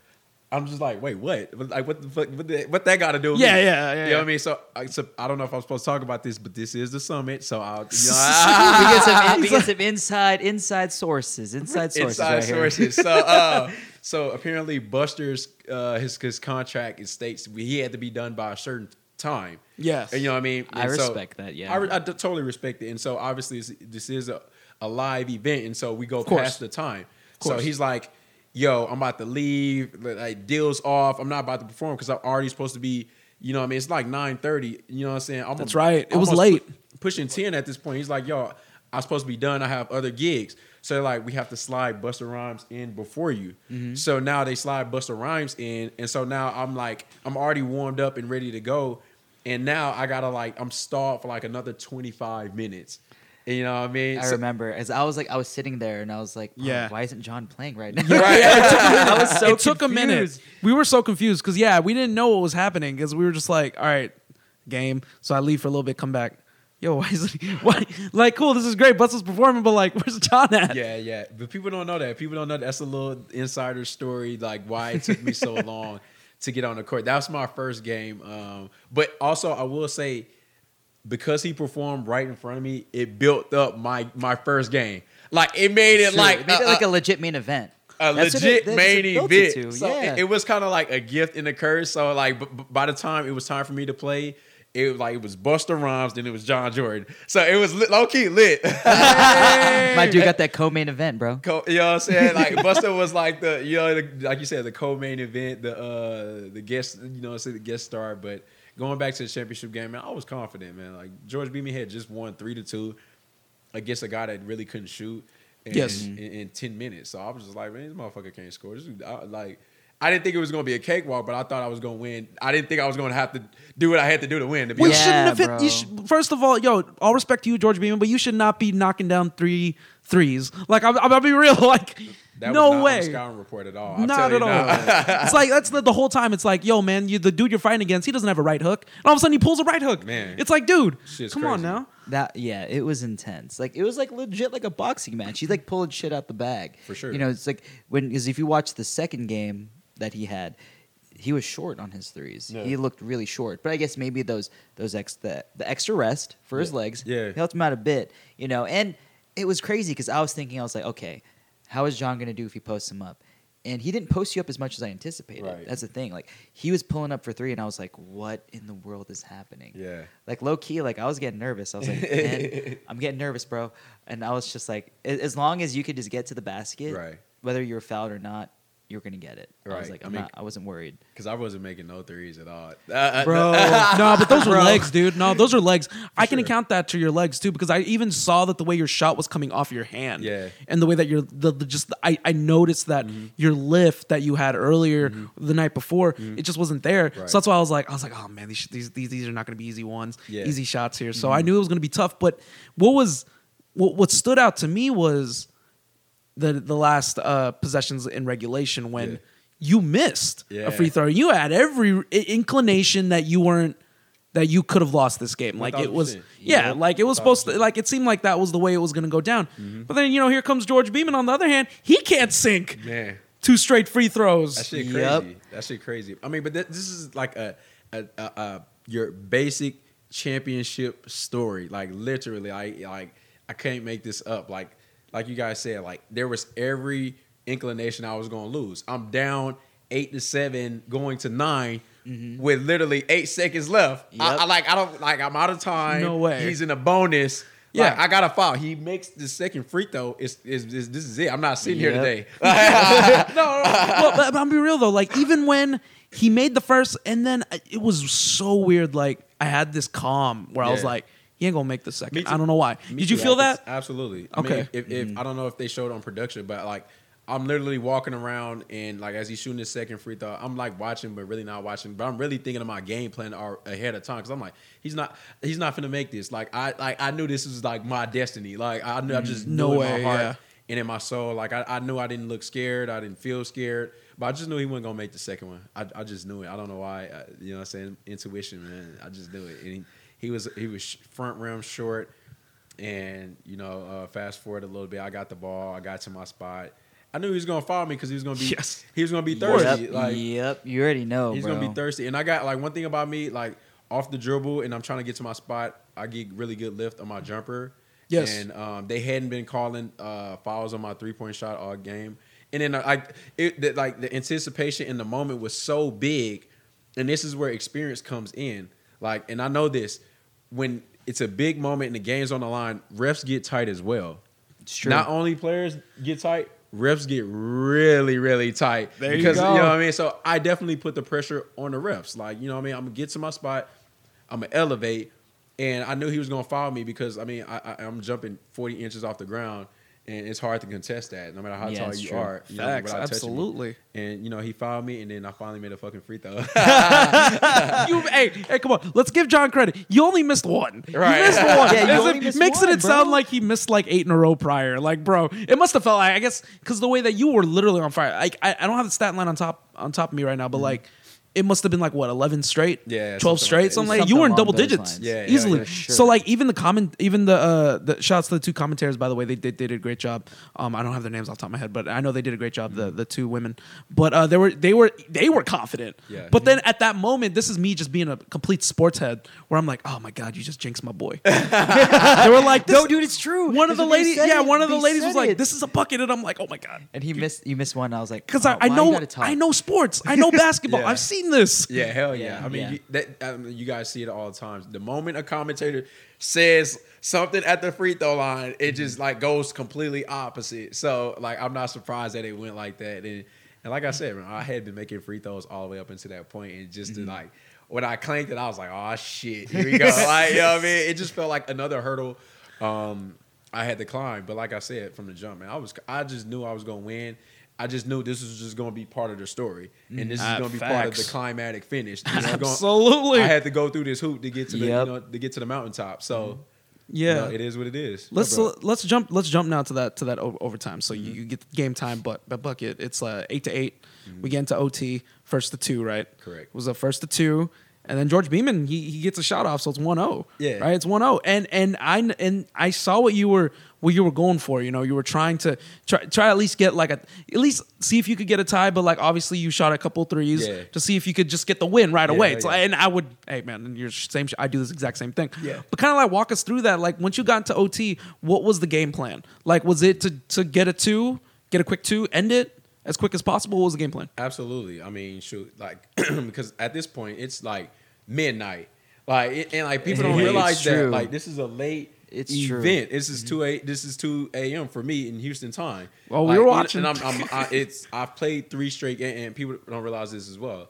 I'm just like, wait, what? Like, what the fuck? What, the, what that got to do? With Yeah, me? yeah, yeah, You know what I mean? So, I, so I don't know if I'm supposed to talk about this, but this is the summit. So I'll, you know, we get some we get some inside inside sources. Inside sources. inside right here. sources. So, uh, so apparently, Busta's uh, his his contract it states he had to be done by a certain time. Yes. And you know what I mean. I And so respect that, yeah. I, re- I d- totally respect it. And so obviously, this, this is a, a live event, and so we go past the time. So he's like, "Yo, I'm about to leave. Like deals off. I'm not about to perform because I'm already supposed to be." You know what I mean? It's like 9:30. You know what I'm saying? I'm That's right. It was late. pu- pushing 10 at this point. He's like, "Yo, I'm supposed to be done. I have other gigs." So they're like, we have to slide Busta Rhymes in before you. Mm-hmm. So now they slide Busta Rhymes in, and so now I'm like, I'm already warmed up and ready to go, and now I gotta like, I'm stalled for like another 25 minutes. And you know what I mean? I So- remember as I was like I was sitting there and I was like, Yeah. yeah. why isn't John playing right now? Right. I was so it took a minute. We were so confused because yeah, we didn't know what was happening because we were just like, all right, game. So I leave for a little bit, come back. Yo, why is he? Why? Like, cool, this is great. Busta's performing, but like, where's John at? Yeah, yeah. But people don't know that. People don't know that's a little insider story, like why it took me so long to get on the court. That was my first game. Um, but also, I will say, because he performed right in front of me, it built up my my first game. Like it made it True. like It made it like a- a legit main event. a That's legit it- main what it built it event. So yeah. it, it was kind of like a gift and a curse. So like, b- b- by the time it was time for me to play, it was like it was Busta Rhymes, then it was John Jordan. So it was lit, low key lit. My dude got that co-main event, bro. Co- you know what I'm saying? Like Busta was like the you know the, like you said the co-main event, the uh the guest you know say the guest star, but going back to the championship game, man, I was confident, man. Like George Beamon had just won three to two against a guy that really couldn't shoot. In, Yes. in, in ten minutes. So I was just like, man, this motherfucker can't score. This I, like, I didn't think it was gonna be a cakewalk, but I thought I was gonna win. I didn't think I was gonna have to do what I had to do to win. To be We honest. shouldn't have hit. You should, first of all, yo, all respect to you, George Beamon, but you should not be knocking down three threes. Like, I'm, I'm gonna be real. Like, That was no not on the way. scouting report at all. I'm Not telling at you all. now. it's like that's the, the whole time. It's like, yo, man, you the dude you're fighting against, he doesn't have a right hook, and all of a sudden he pulls a right hook. Man. it's like, dude, Shit's come on now. That yeah, it was intense. Like it was like legit like a boxing match. He's like pulling shit out the bag. For sure. You know, it's like when because if you watch the second game that he had, he was short on his threes. Yeah. He looked really short. But I guess maybe those those ex the, the extra rest for his legs Yeah. helped him out a bit. You know, and it was crazy because I was thinking I was like, okay, how is John gonna do if he posts him up? And he didn't post you up as much as I anticipated. Right. That's the thing. Like he was pulling up for three, and I was like, "What in the world is happening?" Yeah. like low key, like I was getting nervous. I was like, man, I'm getting nervous, bro. And I was just like, as long as you could just get to the basket, Right. whether you were fouled or not, you were gonna get it. I was like, I I'm mean- not, I wasn't worried. Because I wasn't making no threes at all. Uh, Bro, no, but those are legs, dude. No, those are legs. I can sure. account that to your legs too, because I even saw that the way your shot was coming off your hand. Yeah. and the way that your the, the just I, I noticed that Mm-hmm. your lift that you had earlier the night before it just wasn't there. Mm-hmm. Right. So that's why I was like I was like oh man these these these, these are not going to be easy ones, Yeah. Mm-hmm. easy shots here. So I knew it was going to be tough. But what was what what stood out to me was the the last uh, possessions in regulation when Yeah. you missed Yeah. a free throw. You had every inclination that you weren't that you could have lost this game. Like it was, 1000%. yeah, like it was supposed to. Like it seemed like that was the way it was going to go down. Mm-hmm. But then you know here comes George Beamon. On the other hand, he can't sink Man. two straight free throws. That shit crazy. Yep. That shit crazy. I mean, but th- this is like a, a, a, a your basic championship story. Like literally, I like I can't make this up. Like like you guys said, like there was every inclination I was gonna lose. I'm down eight to seven, going to 9 mm-hmm. with literally eight seconds left. I, Yep. I like I don't like I'm out of time. No way. He's in a bonus. Yeah. Yeah, I got a foul. He makes the second free throw. It's, it's, it's- this is it. I'm not sitting here today. no, no, well, but, but I'm be real though. Like even when he made the first, and then it was so weird. Like I had this calm where I was like, he ain't gonna make the second. I don't know why. Me Did you too. feel that? Absolutely. I Okay. mean, if, if mm-hmm. I don't know if they showed on production, but like I'm literally walking around and like as he's shooting his second free throw, I'm like watching, but really not watching. But I'm really thinking of my game plan ahead of time because I'm like, he's not, he's not gonna make this. Like I, like I knew this was like my destiny. Like I knew, I just mm, No knew way, in my heart yeah. and in my soul. Like I, I knew I didn't look scared. I didn't feel scared. But I just knew he wasn't gonna make the second one. I, I just knew it. I don't know why. I, you know, what I'm saying intuition, man. I just knew it. And he, he was he was front rim short, and you know, uh, fast forward a little bit. I got the ball. I got to my spot. I knew he was gonna follow me because he was gonna be Yes. he was gonna be thirsty. Yep, Like yep, you already know, he's bro. gonna be thirsty. And I got like one thing about me, like off the dribble, and I'm trying to get to my spot. I get really good lift on my jumper. Yes. And um, they hadn't been calling uh, fouls on my three point shot all game. And then I, it the, like the anticipation in the moment was so big, and this is where experience comes in. Like, and I know this when it's a big moment and the game's on the line, refs get tight as well. It's true. Not only players get tight, refs get really, really tight. There you because go. know what I mean? So I definitely put the pressure on the refs. Like, you know what I mean? I'm gonna get to my spot, I'm gonna elevate. And I knew he was gonna follow me because I mean I, I, I'm jumping 40 inches off the ground, and it's hard to contest that no matter how Yeah, tall you true. are. You know, Facts, without touching me. absolutely. And you know he fouled me, and then I finally made a fucking free throw. you, hey, hey, come on. Let's give John credit. You only missed one. Right. You missed one. Yeah, you As only if- missed makes one, it bro. sound like he missed like eight in a row prior. Like, bro, it must have felt like I guess because the way that you were literally on fire. Like, I, I don't have the stat line on top on top of me right now, but mm-hmm. like. It must have been like what eleven straight, Mm-hmm. Yeah, twelve something straight, like that. something like Something you were in double digits. Yeah, yeah, easily. yeah, sure. So like even the comment, even the uh, the shouts to the two commentators. By the way, they did they did a great job. Um, I don't have their names off the top of my head, but I know they did a great job. The the two women, but uh, they were they were they were confident. Yeah. But then at that moment, this is me just being a complete sports head, where I'm like, oh my god, you just jinxed my boy. they were like, no, dude, it's true. One of the Because when they ladies, yeah, it, one of the ladies was like, it. this is a bucket, and I'm like, oh my god. And he missed. You missed one. I was like, Because oh, I, I know? I know sports. I know basketball. I've seen this. Yeah, hell yeah. Yeah, I mean, yeah. You, that um, you guys see it all the time. The moment a commentator says something at the free throw line, it Mm-hmm. just like goes completely opposite. So like, I'm not surprised that it went like that. And and like I said, man, I had been making free throws all the way up until that point, and just Mm-hmm. to like when I clanked it, I was like, oh shit, here we go. like, you know what I mean? It just felt like another hurdle um, I had to climb. But like I said from the jump, man, I was I just knew I was gonna win. I just knew this was just going to be part of the story, and this is Ah, going to be part of the climatic finish. Is gonna- Absolutely. I had to go through this hoop to get to the Yep. you know, to get to the mountaintop. So Yeah. you know, it is what it is. Let's let's jump let's jump now to that to that o- overtime. So Mm-hmm. you, you get game time, but but bucket. It's uh, eight to 8 We get into OT, first to two, right? Mm-hmm. Correct. It was a first to two, and then George Beamon he, he gets a shot off, so it's 1-0. Yeah. right. It's 1-0. and and I and I saw what you were what you were going for. You know, you were trying to try try at least get like a at least see if you could get a tie, but like obviously you shot a couple threes Yeah. to see if you could just get the win right Yeah, away. yeah, like, and I would, hey man, you're same. I do this exact same thing. Yeah. But kind of like walk us through that. Like once you got into OT, what was the game plan? Like was it to to get a two, get a quick two, end it as quick as possible? What was the game plan? Absolutely. I mean, shoot, like because at this point it's like midnight, like it, and like people don't realize that like this is a late It's event. true. This is two a this is two a.m. for me in Houston time. Well, we Like, were and- watching. and I'm, I'm I, it's I've played three straight, and, and people don't realize this as well.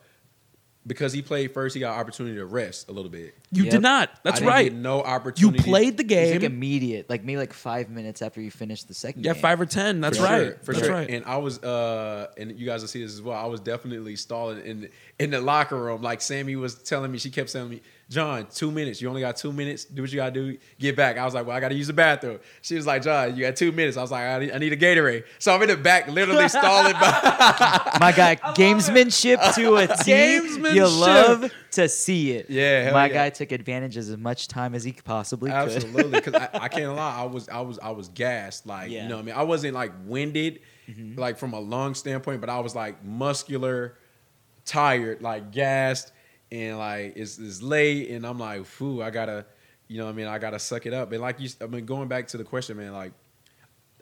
Because he played first, he got opportunity to rest a little bit. You Yep. did not. I That's didn't right. get no You opportunity. played the It's game. like immediate, like maybe like five minutes after you finished the second yeah, game. five or ten. That's For right. sure, for That's sure. right. And I was, uh, and you guys will see this as well. I was definitely stalling in in the locker room. Like Sammy was telling me, she kept telling me, "John, two minutes. You only got two minutes. Do what you gotta do. Get back." I was like, "Well, I gotta use the bathroom." She was like, "John, you got two minutes." I was like, "I need, I need a Gatorade." So I'm in the back, literally stalling. By, My guy, gamesmanship to a T. Gamesmanship. You love to see it. Yeah, My yeah. guy took advantage of as much time as he possibly could. Absolutely, because I, I can't lie. I was, I was, I was gassed. Like Yeah. you know, what I mean, I wasn't like winded, mm-hmm. like from a lung standpoint, but I was like muscular, tired, like gassed, and like it's, it's late, and I'm like, "Foo, I gotta, you know, what I mean, I gotta suck it up." And like you, I mean, going back to the question, man, like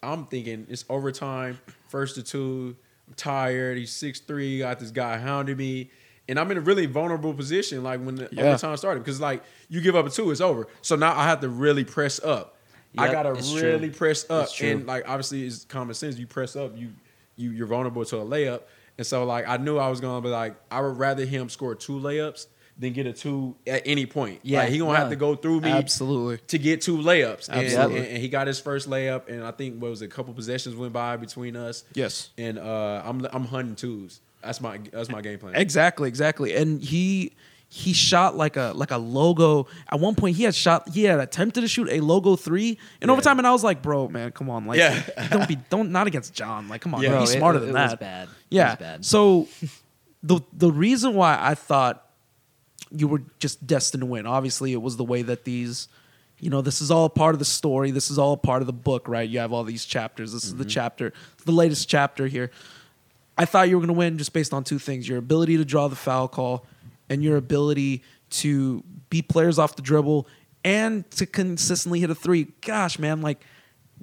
I'm thinking it's overtime, first to two. I'm tired. He's six three. Got this guy hounding me, and I'm in a really vulnerable position. Like when the Yeah. overtime started, because like you give up a two, it's over. So now I have to really press up. I gotta it's true. really press up, and like obviously it's common sense. You press up, you you you're vulnerable to a layup, and so like I knew I was gonna be like I would rather him score two layups than get a two at any point. Yeah, like, he gonna have to go through me Absolutely. to get two layups. And- Absolutely. And, and he got his first layup, and I think what was it, a couple possessions went by between us. Yes. And uh, I'm I'm hunting twos. That's my that's my game plan. Exactly, exactly. And he he shot like a like a logo. At one point, he had shot he had attempted to shoot a logo three in overtime, and I was like, bro, man, come on, like, Yeah. don't be don't not against John, like, come on, Yeah. bro, Bro, he's smarter it than was that. bad. It Yeah. was bad. So the the reason why I thought you were just destined to win, obviously, it was the way that these. You know, this is all part of the story. This is all part of the book, right? You have all these chapters. This is the mm-hmm. chapter, the latest chapter here. I thought you were going to win just based on two things your ability to draw the foul call and your ability to beat players off the dribble and to consistently hit a three. Gosh, man, like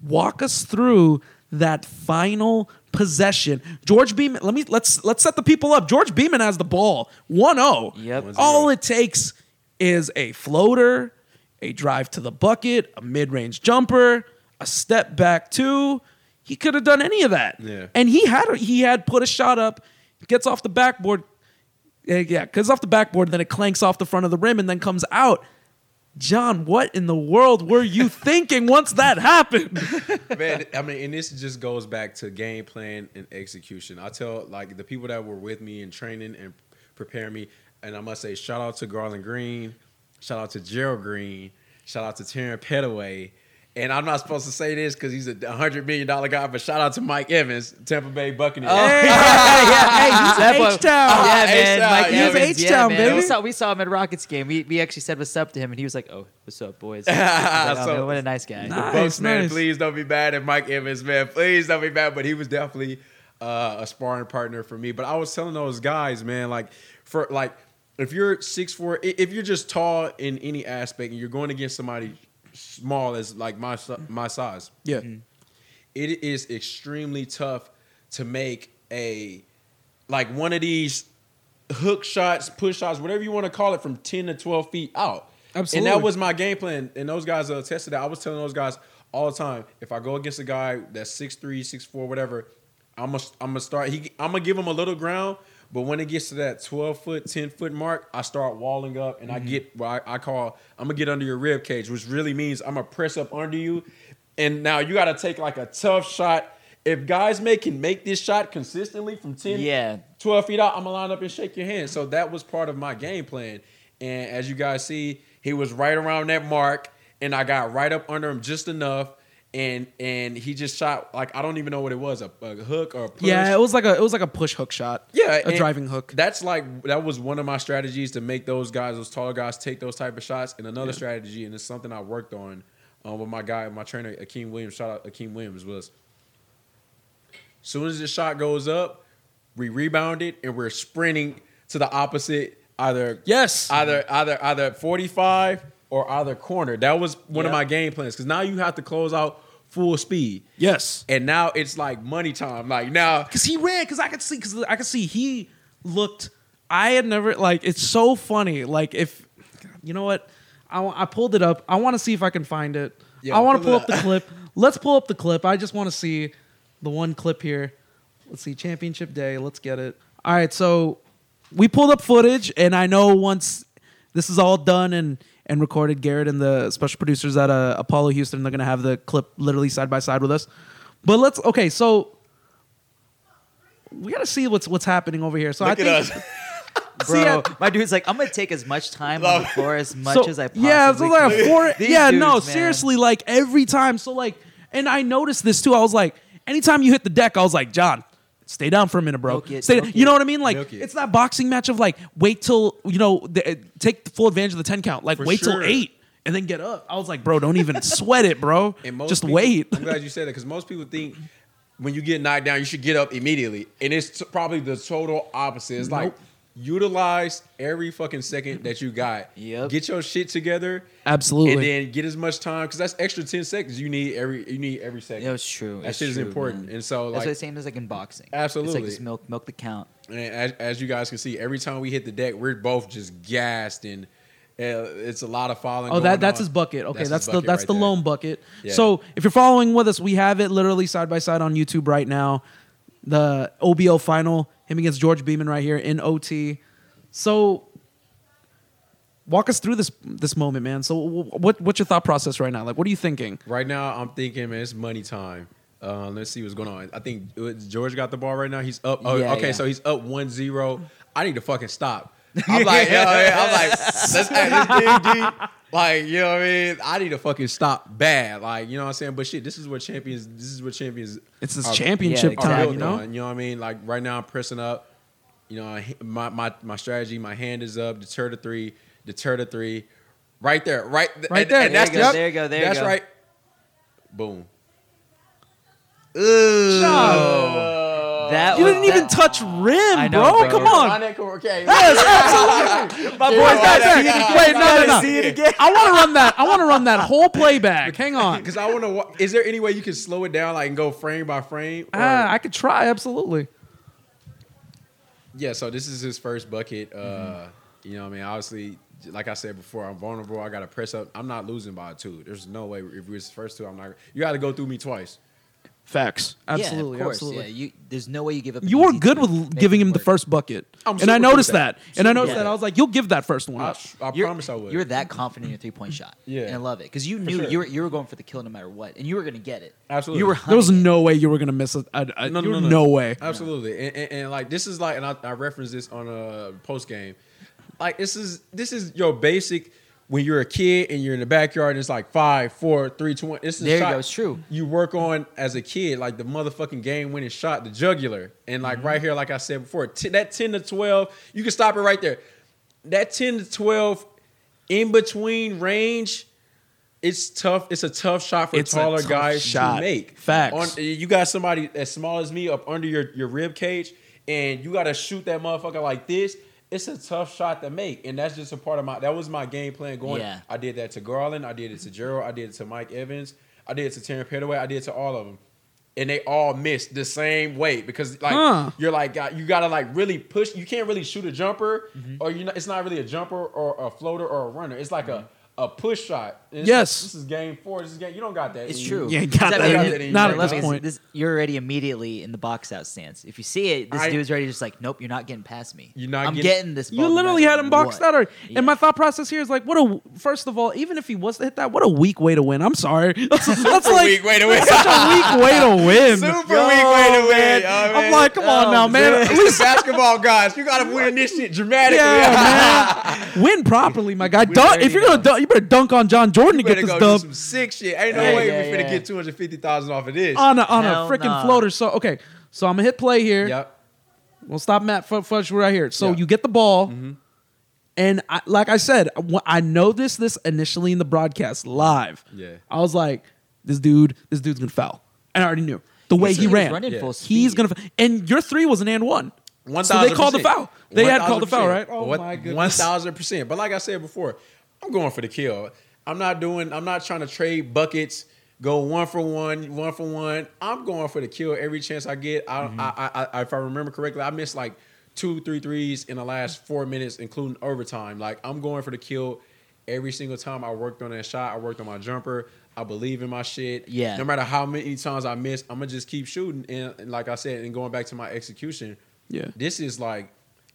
walk us through that final possession. George Beamon, let me let's let's set the people up. George Beamon has the ball. 1-0. Yep. All it takes is a floater, a drive to the bucket, a mid-range jumper, a step back two. He could have done any of that. Yeah. And he had he had put a shot up, gets off the backboard. Yeah, because off the backboard, then it clanks off the front of the rim and then comes out. John, what in the world were you thinking once that happened? Man, I mean, and this just goes back to game plan and execution. I tell like the people that were with me in training and preparing me, and I must say, shout out to Garlon Green, shout out to Gerald Green, shout out to Terran Petteway. And I'm not supposed to say this because he's a hundred million dollar guy, but shout out to Mike Evans, Tampa Bay Buccaneers. Oh, Hey, yeah, hey, he's H-Town. Yeah, man. H-Town, Mike yeah. Evans, H-Town, yeah, man. We saw, we saw him at Rockets game. We, we actually said what's up to him, and he was like, "Oh, what's up, boys?" He's like, oh, So- man, what a nice guy. The Nice, Bucs, man, nice. please don't be mad at Mike Evans, man. Please don't be mad. But he was definitely uh, a sparring partner for me. But I was telling those guys, man, like for like if you're six four, if you're just tall in any aspect, and you're going against somebody small as like my my size, Yeah. it is extremely tough to make a like one of these hook shots, push shots, whatever you want to call it, from ten to twelve feet out. Absolutely. And that was my game plan. And those guys uh, tested that. I was telling those guys all the time, if I go against a guy that's 6'3", 6'4", whatever, I'm gonna I'm gonna start. He I'm gonna give him a little ground, But when it gets to that 12 foot, 10 foot mark, I start walling up and I mm-hmm. get what I, I call I'm gonna get under your rib cage, which really means I'm gonna press up under you. And now you gotta take like a tough shot. If guys make can make this shot consistently from 10, Yeah. 12 feet out, I'm gonna line up and shake your hand. So that was part of my game plan. And as you guys see, he was right around that mark, and I got right up under him just enough. And and he just shot like I don't even know what it was a, a hook or a push. Yeah, it was like a it was like a push hook shot. Yeah, a driving hook. That's like that was one of my strategies to make those guys, those taller guys, take those type of shots. And another Yeah. strategy, and it's something I worked on um, with my guy, my trainer, Akeem Williams. Shout out Akeem Williams was. Soon as the shot goes up, we rebound it and we're sprinting to the opposite, either yes, either either either forty five or either corner. That was one of my game plans because now you have to close out full speed. Yes, and now it's like money time. Like now, because he ran because I could see because I could see he looked. I had never like it's so funny. Like if you know what, I I pulled it up. I want to see if I can find it. Yeah, I want to pull pull up the clip. Let's pull up the clip. I just want to see the one clip here. Let's see championship day. Let's get it. All right, so we pulled up footage, and I know once this is all done and and recorded, Garrett and the special producers at uh, Apollo Houston, they're gonna have the clip literally side by side with us. But let's okay, so we gotta see what's what's happening over here. So Look I at think, us. See, Bro, I- my dude's like, I'm gonna take as much time on the floor as much So- as I possibly yeah, so like can. four, yeah, dudes, no, man. seriously, like every time. So like, and I noticed this too. I was like, anytime you hit the deck, I was like, John, stay down for a minute, bro. Milk it, stay, milk you know what I mean? Like, Milk it. it's that boxing match of like, wait till you know, the, eh, take the full advantage of the ten count. Like, For wait sure. till eight and then get up. I was like, bro, don't even sweat it, bro. And most Just people- wait. I'm glad you said that because most people think when you get knocked down, you should get up immediately, and it's t- probably the total opposite. It's like Nope. Utilize every fucking second that you got. Yep. Get your shit together. Absolutely. And then get as much time because that's extra ten seconds. You need every you need every second. Yeah, it's true. That It's shit is important. man. And so that's like what the same as like in boxing. Absolutely. it's like just milk, milk the count. And as, as you guys can see, every time we hit the deck, we're both just gassed and uh, it's a lot of falling. Oh, that that's on. his bucket. Okay, his that's, the that's right the there. lone bucket. Yeah. So if you're following with us, we have it literally side by side on YouTube right now. The OBO final, him against George Beamon right here in OT. So walk us through this this moment, man. So what what's your thought process right now? Like, what are you thinking? Right now, I'm thinking, man, it's money time. Uh, let's see what's going on. I think uh, George got the ball right now. He's up. Oh, Yeah, okay, yeah. so he's up 1-0. I need to fucking stop. I'm like, yo, I'm like, let's add this big G. Like, you know what I mean? I need to fucking stop bad. Like, you know what I'm saying? But shit, this is what champions. This is what champions. It's this are- championship are time, you know? on, you know what I mean? Like right now, I'm pressing up. You know, my my my strategy. My hand is up. Deter the three. Deter the three. Right there. Right. Right and- there. And that's There you go, the- there you go, there you That's go. right. Boom. That You was- didn't even that- touch rim, I know, bro. bro. Come on. Okay. Yes, absolutely. My boy's right got to there. see it again. Wait, no, no, no. See it again. I want to run that. I want to run that whole playback. Hang on. Because I want to. Is there any way you can slow it down, like and go frame by frame? Or- Ah, I could try. Absolutely. yeah. So this is his first bucket. Uh, Mm-hmm. You know, what I mean, obviously, like I said before, I'm vulnerable. I got to press up. I'm not losing by two. There's no way if it's the first two, I'm not. You got to go through me twice. Facts. Absolutely. yeah, of course. absolutely. Yeah, you, there's no way you give up. You were easy good with giving it him the first bucket, I'm and I noticed that. that. And I noticed good that. I was like, "You'll give that first one." I, up. I You're, promise I would. You're that confident in your three point shot. Yeah. and I love it because you knew sure. you were you were going for the kill no matter what, and you were going to get it. Absolutely. you were. There was no way you were gonna miss it. I, I, No, no, no, no, no. way. Absolutely, and, and, and like this is like, and I, I referenced this on a post game. Like this is this is your basic when you're a kid and you're in the backyard and it's like five, four, three, two, one. This is There you shot go, it's true. You work on as a kid, like the motherfucking game winning shot, the jugular, and like Mm-hmm. right here, like I said before, t- that ten to twelve, you can stop it right there. That ten to twelve in between range. It's tough. It's a tough shot for It's taller guys shot. to make. Facts. On- you got somebody as small as me up under your, your rib cage, and you got to shoot that motherfucker like this. It's a tough shot to make, and that's just a part of my. That was my game plan going. Yeah. I did that to Garlon. I did it to Gerald. I did it to Mike Evans. I did it to Terry Petteway. I did it to all of them, and they all missed the same way because like Huh. you're like got- you gotta like really push. You can't really shoot a jumper, Mm-hmm. or you know it's not really a jumper or a floater or a runner. It's like a a push shot. And Yes. this is game four. This is game. You don't got that. It's in true. You. You ain't got Does that mean in- it- in not your at Love this is point. This, you're already immediately in the box out stance. If you see it, this I- dude's already just like, nope, you're not getting past me. You're not I'm getting- getting, this. You ball no literally had him boxed out. Already. And my thought process here is like, what a first of all, even if he was to hit that, what a weak way to win. I'm sorry, that's, that's like weak way to win. Such a weak way to win. Super weak way to win. Oh, I'm like, come on Oh, now, man. man. At least, basketball guys, you gotta win this shit dramatically. yeah, man. Win properly, my guy. If you're gonna you better dunk on John Jordan to get this go dub do some sick shit. Ain't no Yeah, way yeah, we finna yeah. get two hundred fifty thousand off of this. on a on a freaking nah. floater. So okay, so I'm gonna hit play here. Yep. We'll stop Matt Fu- Fudge right here. So Yeah. you get the ball, Mm-hmm. and I, like I said, I noticed this initially in the broadcast live. Yeah. I was like, this dude, this dude's gonna foul, and I already knew the way he he ran. running Yeah. full He's gonna, and your three was an and one. One So they called the foul. They had called the foul, 1000%. right? Oh One- my goodness. One thousand percent. But like I said before, I'm going for the kill. I'm not doing. I'm not trying to trade buckets. Go one for one, one for one. I'm going for the kill every chance I get. I, Mm-hmm. I, I, I, if I remember correctly, I missed like two, three threes in the last four minutes, including overtime. Like I'm going for the kill every single time I worked on that shot. I worked on my jumper. I believe in my shit. Yeah. No matter how many times I miss, I'm gonna just keep shooting. And, and like I said, and going back to my execution. Yeah. This is like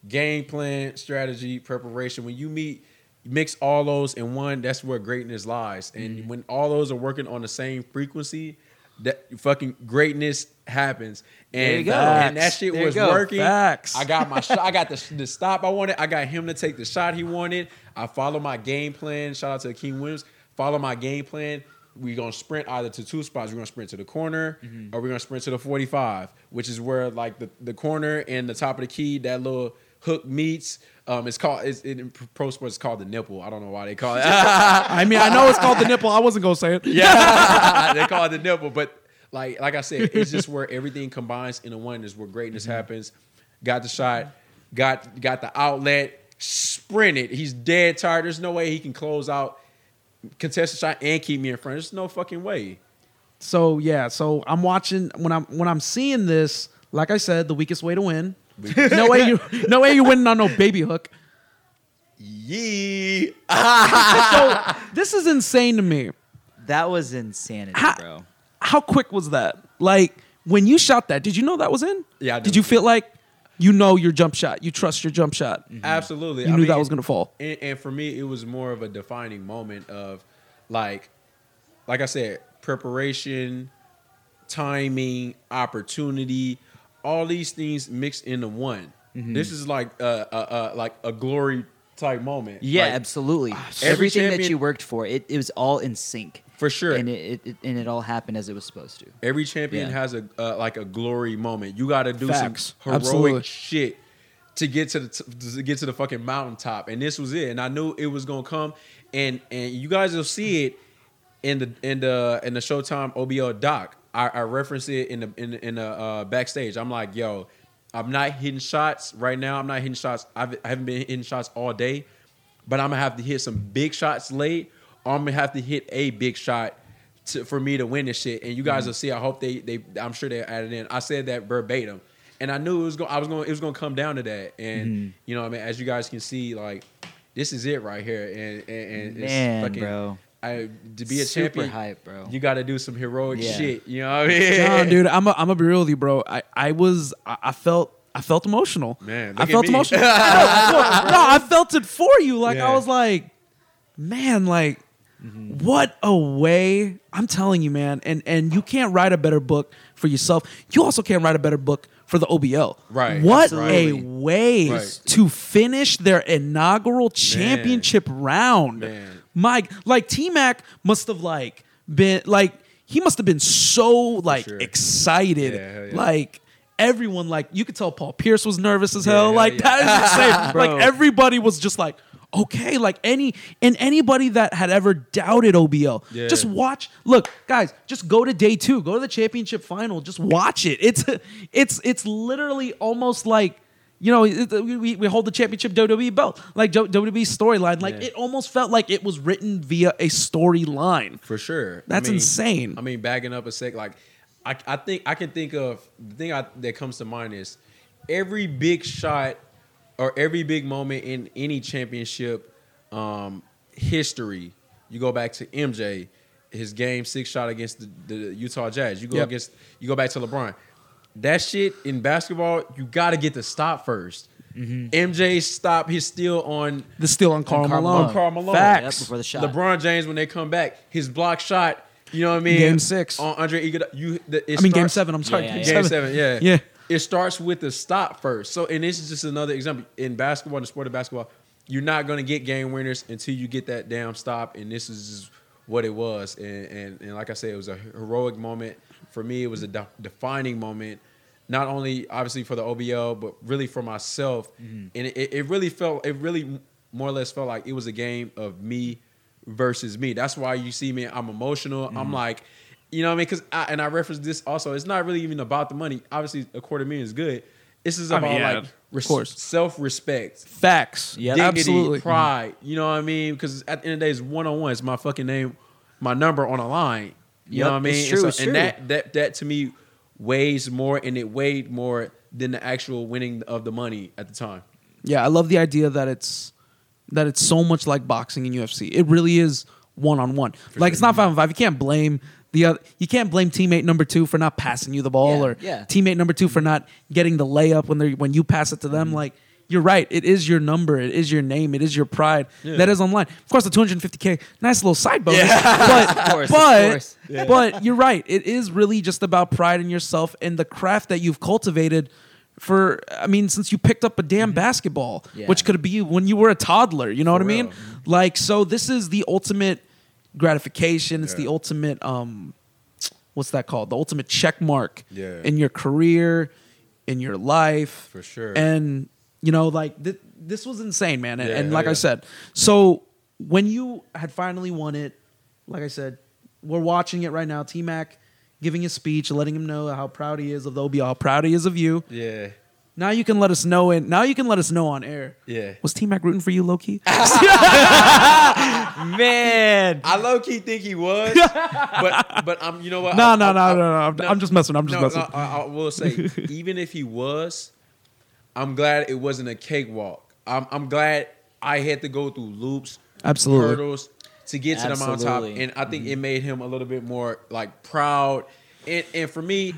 game plan, strategy, preparation. When you meet, mix all those in one, that's where greatness lies. And Mm-hmm. when all those are working on the same frequency, that fucking greatness happens. And, There you go. and that shit There was go. working. Facts. I got my shot. I got the, the stop I wanted. I got him to take the shot he wanted. I follow my game plan. Shout out to King Williams. Follow my game plan. We're gonna sprint either to two spots. We're gonna sprint to the corner, Mm-hmm. or we're gonna sprint to the 45, which is where like the, the corner and the top of the key, that little hook meets. Um, it's called it's, in pro sports. It's called the nipple. I don't know why they call it. I mean, I know it's called the nipple. I wasn't gonna say it. Yeah, they call it the nipple. But like like I said, it's just where everything combines in a one. Is where greatness Mm-hmm. happens. Got the shot. Got got the outlet. Sprinted. He's dead tired. There's no way he can close out, contest the shot, and keep me in front. There's no fucking way. So yeah, so I'm watching when I'm when I'm seeing this. Like I said, the weakest way to win. No way you no way you winning on no baby hook. Yee. so this is insane to me. That was insanity, How- bro. How quick was that? Like when you shot that, did you know that was in? Yeah, I Did you feel like you know your jump shot? You trust your jump shot. Mm-hmm. Absolutely. You I knew mean, that was gonna fall. And, and for me, it was more of a defining moment of like, like I said, preparation, timing, opportunity, all these things mixed into one. Mhm. This is like a, a, a like a glory type moment. Yeah, Like, absolutely. every Everything that you worked for, it, it was all in sync. For sure. And it, it, and it all happened as it was supposed to. Every champion Yeah. has a uh, like a glory moment. You got to do Facts. some heroic Absolutely. shit to get to the to get to the fucking mountaintop, and this was it. And I knew it was gonna come, and and you guys will see it in the in the in the Showtime OBL doc. I, I reference it in the in in the uh, backstage. I'm like, yo, I'm not hitting shots right now. I'm not hitting shots. I've, I haven't been hitting shots all day, but I'm gonna have to hit some big shots late, I'm gonna have to hit a big shot to, for me to win this shit. And you guys Mm-hmm. will see. I hope they they. I'm sure they added in. I said that verbatim, and I knew it was going. I was going. It was going to come down to that. And Mm-hmm. Mhm. you know, I mean, as you guys can see, like this is it right here. And and, and Man, it's fucking, bro. I, to be a Super champion, hype, bro. You got to do some heroic Yeah. shit. You know what I mean? Nah, dude, I'm a, I'm gonna be real with you, bro. I, I was I, I felt I felt emotional. Man, I look at felt me. emotional. no, no, I felt it for you. Like I was like, man, like Mm-hmm. what a way. I'm telling you, man. And and you can't write a better book for yourself. You also can't write a better book for the OBL. Right, What a way Right. to finish their inaugural championship round. Man. Mike, like T Mac must have like been like he must have been so like sure. excited. Yeah, yeah. Like everyone, like you could tell Paul Pierce was nervous as hell. hell like yeah. that is insane. Like everybody was just like, okay, like any and anybody that had ever doubted OBL, Yeah. just watch. Look, guys, just go to day two, go to the championship final, just watch it. It's it's it's literally almost like. You know, we, we- hold the championship WWE belt, like WWE storyline. Like Yeah. it almost felt like it was written via a storyline. For sure. That's I mean- insane. I mean, backing up a sec, like I, I think I can think of the thing I, that comes to mind is every big shot or every big moment in any championship um, history You go back to MJ, his game six shot against the, the Utah Jazz. You go Yep. against you go back to LeBron. That shit in basketball, you got to get the stop 1st MJ mm-hmm. stop his steal on The steal on Karl Karl Malone. on Karl Malone. Facts. Yep, before the shot. LeBron James when they come back, his block shot. You know what I mean? Game six. on Andre Iguodala. You, the, it I mean, game seven. I'm sorry, Yeah, game, yeah, Game seven. seven, yeah. Yeah. It starts with the stop first. So, and this is just another example. In basketball, in the sport of basketball, you're not going to get game winners until you get that damn stop. And this is what it was. And, and, and like I said, it was a heroic moment. For me, it was a de- defining moment, not only obviously for the OBL, but really for myself. Mm-hmm. And it, it really felt, it really more or less felt like it was a game of me versus me. That's why you see me, I'm emotional. I'm mm-hmm. like, you know what I mean? Because I, and I reference this also. It's not really even about the money. Obviously, a quarter million is good. This is I about mean, yeah, like res- course. self-respect, Facts. Yep. dignity, absolutely. pride. You know what I mean? Because at the end of the day, it's one on one. It's my fucking name, my number on a line. You Yep, know what I mean? it's And true, so- and that that that to me weighs more, and it weighed more than the actual winning of the money at the time. Yeah, I love the idea that it's that it's so much like boxing and UFC. It really is one on one. Like it's not five on five. You can't blame the other. You can't blame teammate number two for not passing you the ball, Yeah, or yeah. teammate number two for not getting the layup when they when you pass it to them. Mm-hmm. Like you're right. It is your number. It is your name. It is your pride. Yeah. That is online. Of course, the 250k, nice little side bonus. But Of course, but course. but you're right. It is really just about pride in yourself and the craft that you've cultivated for I mean since you picked up a damn basketball, Yeah. which could be when you were a toddler, you know what I mean? Like so this is the ultimate gratification. It's the ultimate um what's that called? The ultimate check mark Yeah. in your career, in your life. For sure. And you know like th- this was insane, man. And, Yeah, and like I said, so when you had finally won it, like I said, we're watching it right now. T Mac giving a speech, letting him know how proud he is of the OBL, how proud he is of you. Yeah, Now you can let us know, and now you can let us know on air. yeah. Was T Mac rooting for you, Loki? Man. I low key think he was, but but I'm you know what? No, I- no, I- no, I- no, no. I'm- I'm just messing. I'm just no, messing. no, I will say, even if he was, I'm glad it wasn't a cakewalk. I'm I'm glad I had to go through loops, Absolutely. hurdles to get to the mountaintop, Absolutely. and I think it mm-hmm. made him a little bit more like proud. And and for me,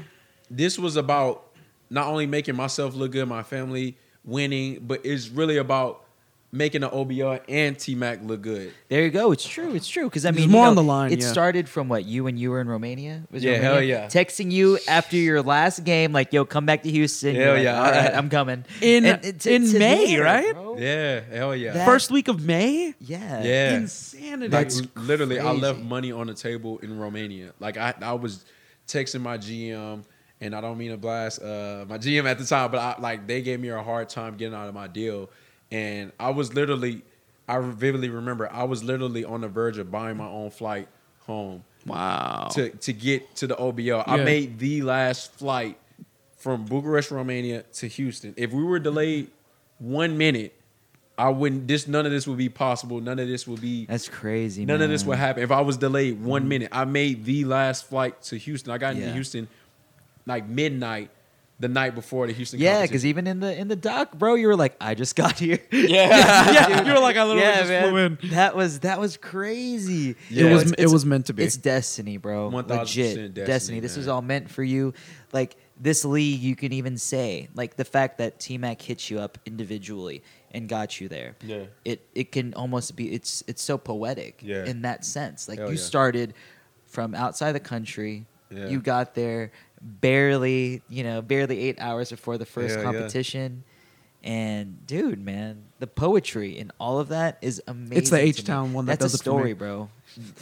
this was about not only making myself look good, my family winning, but it's really about making the OBR and T Mac look good. There you go. It's true. It's true. Because I There's mean, more you on the line, It yeah. started from what you and you were in Romania. Was it Yeah, hell yeah. Texting you after your last game, like, "Yo, come back to Houston." Hell like, yeah. All right, I'm coming. In- And it- to- in to May, there, right? bro. Yeah, hell yeah. That- First week of May? Yeah. Yeah. Insanity. Like That's literally, I left money on the table in Romania. Like I, I was texting my GM, and I don't mean to blast uh, my GM at the time, but I, like they gave me a hard time getting out of my deal, and I was literally, I vividly remember, I was literally on the verge of buying my own flight home wow. to to get to the OBL. I made the last flight from Bucharest, Romania to Houston. If we were delayed one minute, I wouldn't. This none of this would be possible. None of this would be. That's crazy. None of this man. would happen if I was delayed one mm-hmm. minute. I made the last flight to Houston. I got into Houston like midnight the night before the Houston. Yeah, because even in the in the doc, bro, you were like, "I just got here." Yeah. Yeah, you were like, I literally yeah, just man. flew in. That was that was crazy. Yeah. It was It's- it it's- was meant to be. It's destiny, bro. 1000% Legit destiny, destiny. This man. was all meant for you. Like this league, you can even say like the fact that T Mac hit you up individually and got you there. Yeah. It it can almost be. It's it's so poetic. Yeah. In that sense, like Hell you yeah. started from outside the country. Yeah. You got there barely, you know, barely eight hours before the first yeah. competition. And dude, man, the poetry in all of that is amazing. It's the. H-Town one that That's does a it for me. story, bro.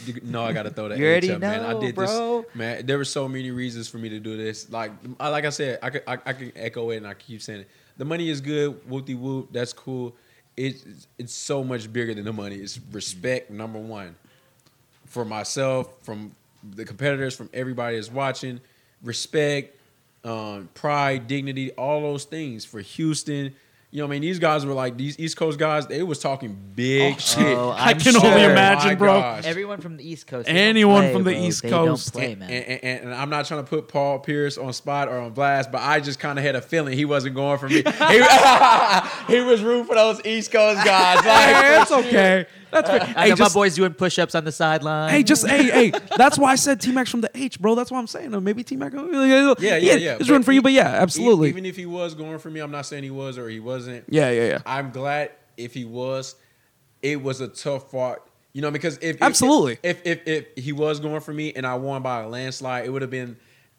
You- no, I gotta throw that. You already H up, man. I know, did bro. this, man. There were so many reasons for me to do this. Like, I, like I said, I could, I, I can echo it, and I keep saying it. The money is good, whoopty whoop. That's cool. It's, it's so much bigger than the money. It's respect, number one, for myself, from the competitors, from everybody that's watching. Respect, um, pride, dignity, all those things for Houston. You know, what I mean, these guys were like these East Coast guys. They was talking big shit. Oh, I I'm can only imagine, My bro. gosh. Everyone from the East Coast. they don't Anyone play, from the bro. East They Coast. don't play, and, man. and, and, and I'm not trying to put Paul Pierce on spot or on blast, but I just kind of had a feeling he wasn't going for me. He, he was rooting for those East Coast guys. Like, Hey, it's okay. That's fair. I Hey, got just- my boys doing push-ups on the sideline. Hey, just hey, hey. That's why I said T Max from the H, bro. That's what I'm saying. Maybe T Max. Yeah, yeah, yeah. It's But run for you, but yeah, absolutely. Even if he was going for me, I'm not saying he was or he wasn't. Yeah, yeah, yeah. I'm glad if he was. It was a tough fight. you know, because if Absolutely. if if, if, if he was going for me and I won by a landslide, it would have been.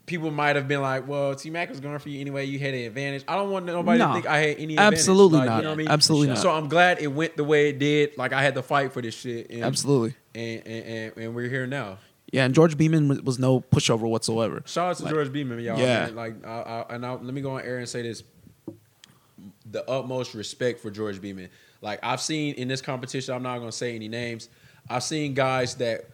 People might have been like, "Well, T Mac was going for you anyway. You had an advantage." I don't want nobody No. to think I had any. advantage. Absolutely Like, not. You know what I mean? Absolutely not. So I'm glad it went the way it did. Like I had to fight for this shit. And, Absolutely. And and, and and we're here now. Yeah, and George Beamon was- was no pushover whatsoever. Shout out to Like- George Beamon, y'all. Yeah. Man. Like, I, I, and I, let me go on air and say this: the utmost respect for George Beamon. Like, I've seen in this competition, I'm not going to say any names. I've seen guys that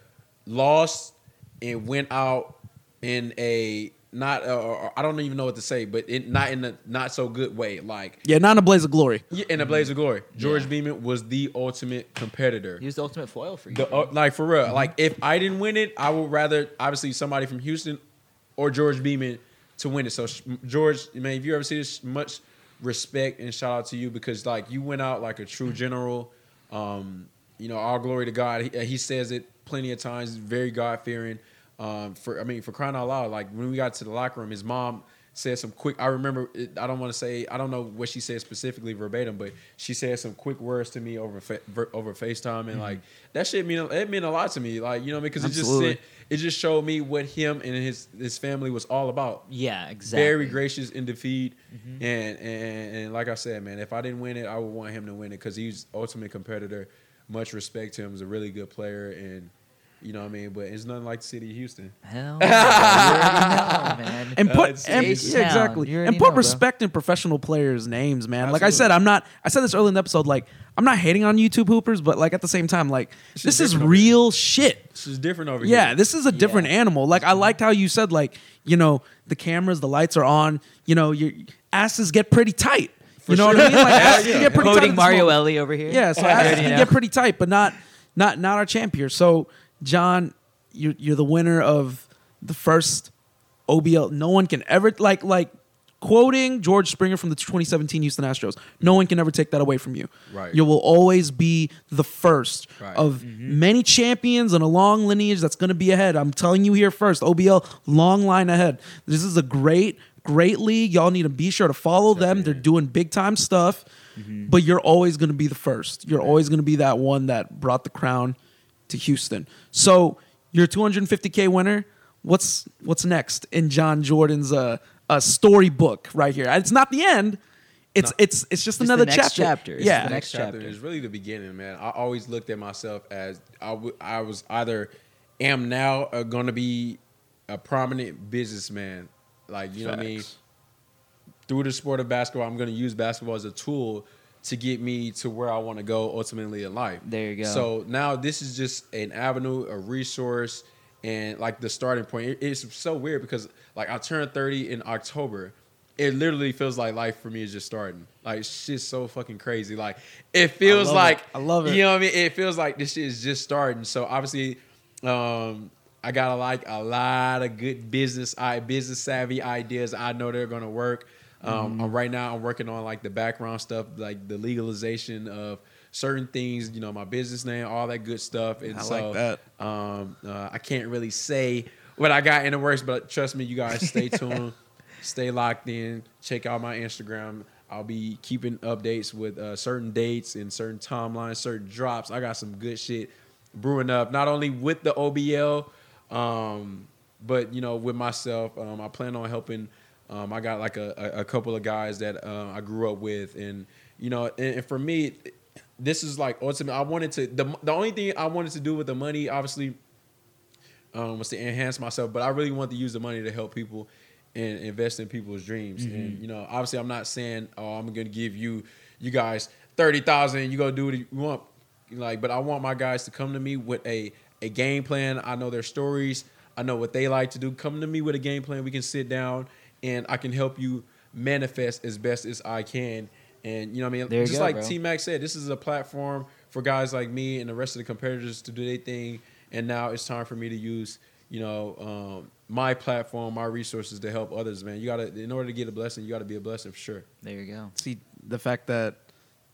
lost and went out in a not, uh, I don't even know what to say, but in, not in a not so good way. Like, Yeah, not in a blaze of glory. yeah, in a blaze of glory. George Beamon was the ultimate competitor. He was the ultimate foil for you. The, uh, like for real, like if I didn't win it, I would rather obviously somebody from Houston or George Beamon to win it. So sh- George, man, if you ever see this, much respect and shout out to you because like you went out like a true general. Um, you know, all glory to God. He, he says it plenty of times. Very God fearing. Um, for I mean, for crying out loud, like when we got to the locker room, his mom said some quick. I remember. It, I don't want to say. I don't know what she said specifically verbatim, but she said some quick words to me over fa- ver- over Facetime, and like that shit mean it meant a lot to me. Like you know, because it just sent, it just showed me what him and his his family was all about. Yeah, exactly. Very gracious in defeat, and, and and like I said, man, if I didn't win it, I would want him to win it because he's ultimate competitor. Much respect to him. He's a really good player, and you know what I mean. But it's nothing like the city of Houston. Hell, no, you already know, man. and Uh, put it's- and, yeah, exactly and put know, bro. respect in professional players' names, man. Like I said, I'm not. I said this early in the episode. Like I'm not hating on YouTube hoopers, but like at the same time, like It's this is different over real shit. This is different over Yeah, here. Yeah, this is a different animal. Like I liked how you said, like you know, the cameras, the lights are on. You know, your asses get pretty tight. you know what I mean? Like asses yeah. get pretty. Quoting at this Mario moment. Ellie over here. Yeah, so You asses already can get pretty tight, but not not not our champ here. So John, you're you're the winner of the first OBL. No one can ever like like quoting George Springer from the 2017 Houston Astros. No one can ever take that away from you. Right. You will always be the first Right. of mm-hmm. many champions and a long lineage that's going to be ahead. I'm telling you here first. OBL long line ahead. This is a great great league. Y'all need to be sure to follow them. They're doing big time stuff. Mm-hmm. But you're always going to be the first. You're always going to be that one that brought the crown to Houston. So you're 250k winner. What's what's next in John Jordan's uh, uh storybook right here? It's not the end. It's it's it's just, Just another the next chapter. chapter. It's Yeah. the next chapter chapter. is really the beginning, man. I always looked at myself as I, w- I was either am now uh, going to be a prominent businessman, like you know what I mean. Through the sport of basketball, I'm going to use basketball as a tool to get me to where I want to go ultimately in life. There you go. So now this is just an avenue, a resource, and like the starting point. It- it's so weird because like I turned 30 in October. It literally feels like life for me is just starting. Like shit's so fucking crazy. Like it feels it. like I love it. You know what I mean? It feels like this shit is just starting. So obviously, um, I got like a lot of good business, I business savvy ideas. I know they're gonna work. Um, Mm-hmm. right now, I'm working on like the background stuff, like the legalization of certain things. You know, my business name, all that good stuff. And I so, like that. Um, uh, I can't really say what I got in the works, but trust me, you guys, stay tuned, stay locked in. Check out my Instagram. I'll be keeping updates with uh, certain dates and certain timelines, certain drops. I got some good shit brewing up, not only with the OBL, um, but you know, with myself. Um, I plan on helping. Um, I got like a, a, couple of guys that uh, I grew up with, and you know, and, and for me, this is like ultimate. I wanted to the the only thing I wanted to do with the money, obviously, um, was to enhance myself. But I really want to use the money to help people and invest in people's dreams. And you know, obviously, I'm not saying, oh, I'm going to give you you guys thirty thousand. You go do what you want. Like, but I want my guys to come to me with a a game plan. I know their stories. I know what they like to do. Come to me with a game plan. We can sit down and I can help you manifest as best as I can. And you know what I mean? There Just go, like. T Mac said, this is a platform for guys like me and the rest of the competitors to do their thing. And now it's time for me to use, you know, um, my platform, my resources to help others, man. You gotta in order to get a blessing, you gotta be a blessing for sure. There you go. See the fact that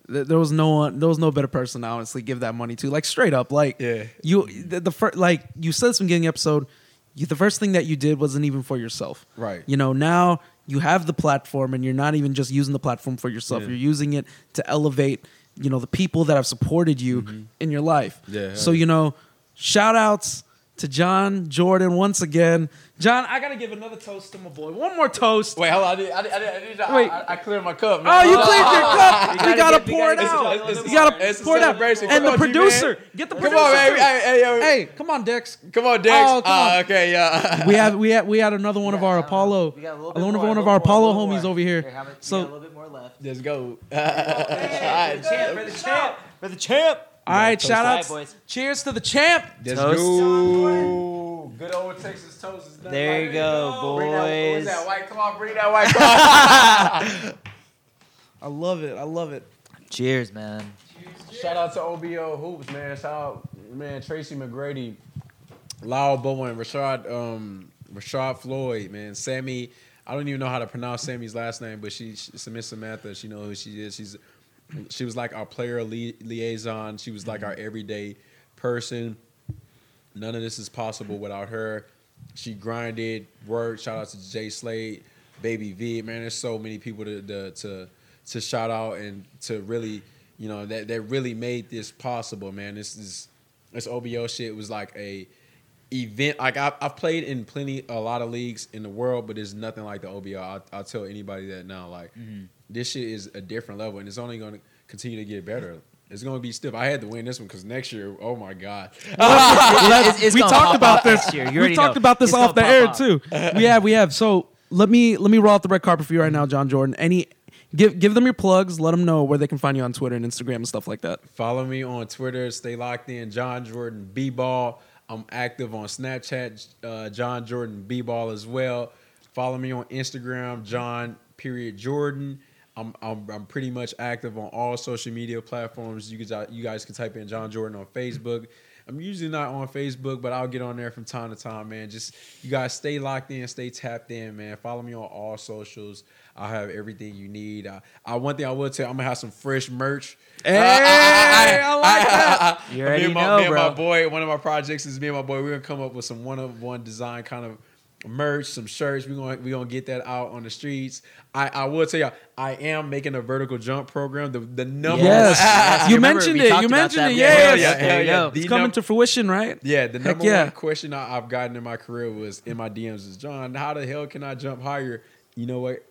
there was no one, there was no better person to honestly give that money to. Like straight up, like Yeah. you the, the first like you said this from beginning of the episode. You, the first thing that you did wasn't even for yourself. Right. You know now you have the platform and you're not even just using the platform for yourself. Yeah. You're using it to elevate you know the people that have supported you in your life. Mm-hmm. Yeah. So you know, shout outs to John Jordan once again. John, I gotta give another toast to my boy. One more toast. Wait, hold on. I need, I need, I need, I, Wait. I, I cleared my cup. Oh, you cleared your cup. You You gotta gotta pour it out. a little bit You gotta more. It's a pour it out. And the producer, G-Man. get the producer. Come on, man. Hey, hey, yo. Hey, come on, Dex. Come on, Dex. Oh, come Ah, on. okay, yeah. We have we had we had another one of our Apollo, We got a little bit one of one of our more, Apollo homies more. over here. Here, how much- we got a little bit more left. Let's go. For champ, for the champ, for the champ. All right, Toast. shout out. outs. boys. Cheers to the champ. Let's Toast. go. Good old Texas toast. is done There like you this. go, Bring that, boys. what's that white claw? Bring that white claw. I love it. I love it. Cheers, man. Shout out to OBO Hoops, man. Shout out, man, Tracy McGrady, Lyle Bowen, Rashad, um, Rashad Floyd, man, Sammy. I don't even know how to pronounce Sammy's last name, but she, she Miss Samantha. She knows who she is. She's she was like our player li- liaison. She was like mm-hmm. our everyday person. None of this is possible without her. She grinded, worked. Shout out to Jay Slade, Baby V. Man, there's so many people to to to, to shout out and to really, you know, that that really made this possible. Man, this is this OBO shit was like a event. Like I've, I've played in plenty, a lot of leagues in the world, but there's nothing like the OBO. I'll, I'll tell anybody that now. Like mm-hmm. This shit is a different level, and it's only going to continue to get better. It's going to be stiff. I had to win this one because next year, oh my god, It's- it's we talked about this. year. You We talked know. about this It's off the air pop too. We have, we have. So let me let me roll out the red carpet for you right now, John Jordan. Any give give them your plugs. Let them know where they can find you on Twitter and Instagram and stuff like that. Follow me on Twitter. Stay locked in. John Jordan B Ball. I'm active on Snapchat. Uh, John Jordan B Ball as well. Follow me on Instagram. John period Jordan. I'm, I'm I'm pretty much active on all social media platforms. You guys you guys can type in John Jordan on Facebook. I'm usually not on Facebook, but I'll get on there from time to time, man. Just you guys stay locked in, stay tapped in, man. Follow me on all socials. I have everything you need. I, I one thing I will tell, you, I'm gonna have some fresh merch. Hey, I like that. You me and my, know, me and my boy, one of my projects is me and my boy. We're gonna come up with some one of one design kind of merch, some shirts. We're gonna we gonna get that out on the streets. I, I will tell you, I am making a vertical jump program. The the number Yes, one, you remember mentioned we it. You mentioned it. before. Yes. Hell yeah, There hell yeah. It's coming num- to fruition, right? yeah, the number yeah. one question I, I've gotten in my career was in my DMs is John, how the hell can I jump higher? You know what?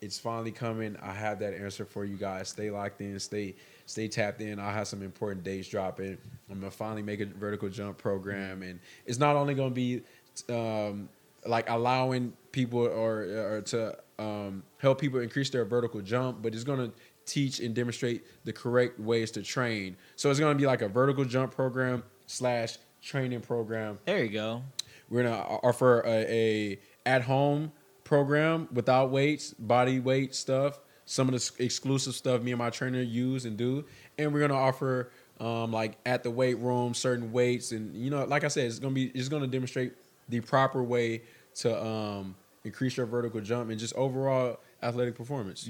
It's finally coming. I have that answer for you guys. Stay locked in. Stay stay tapped in. I have some important dates dropping. I'm gonna finally make a vertical jump program, and it's not only gonna be um, like allowing people or or to um, help people increase their vertical jump, but it's gonna teach and demonstrate the correct ways to train. So it's gonna be like a vertical jump program slash training program There you go. we're gonna offer a, a at home program without weights, body weight stuff, some of the exclusive stuff me and my trainer use and do, and we're gonna offer um, like at the weight room certain weights, and you know, like I said, it's gonna be it's gonna demonstrate the proper way to um, increase your vertical jump and just overall athletic performance.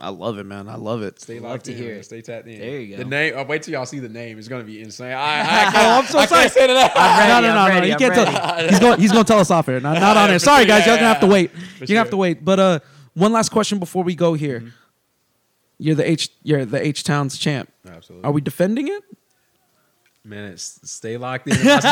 I love it, man. I love it. Stay locked to in, hear it. Stay tapped in. There you go. The name. Oh, wait till y'all see the name. It's gonna be insane. I, I can't, Oh, I'm so I sorry. can't say that. I'm ready, no, no, I'm no, ready, no. You I'm can't ready. tell. He's going. He's going to tell us off air. Not, not on Yeah, air. for Sorry, sure. guys. You're gonna have to wait. You're gonna have to wait. But uh, one last question before we go here. You're the H. You're the H Towns champ. Absolutely. Are we defending it? Man, it's, stay locked in. stay locked in.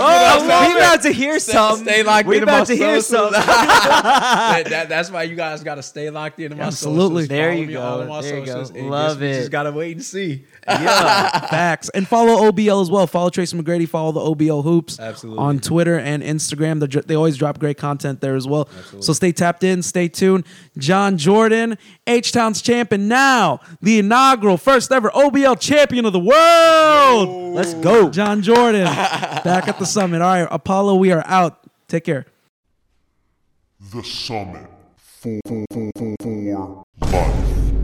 Oh, we about to hear Stay- something. Stay locked we in. about to hear something. that, that- that's why you guys got to stay locked in. My Absolutely. Socials. There Follow you me go. on All of my There you go. Love guess we it. Just gotta wait and see. Yeah. Facts. And follow OBL as well. Follow Tracy McGrady. Follow the OBL Hoops Absolutely. on Twitter and Instagram. They, they always drop great content there as well. So stay tapped in. Stay tuned. John Jordan, H Town's champ, and now the inaugural first ever OBL champion of the world. Let's go. John Jordan back at the summit. All right, Apollo, we are out. Take care. The Summit for, for, for, for, for life.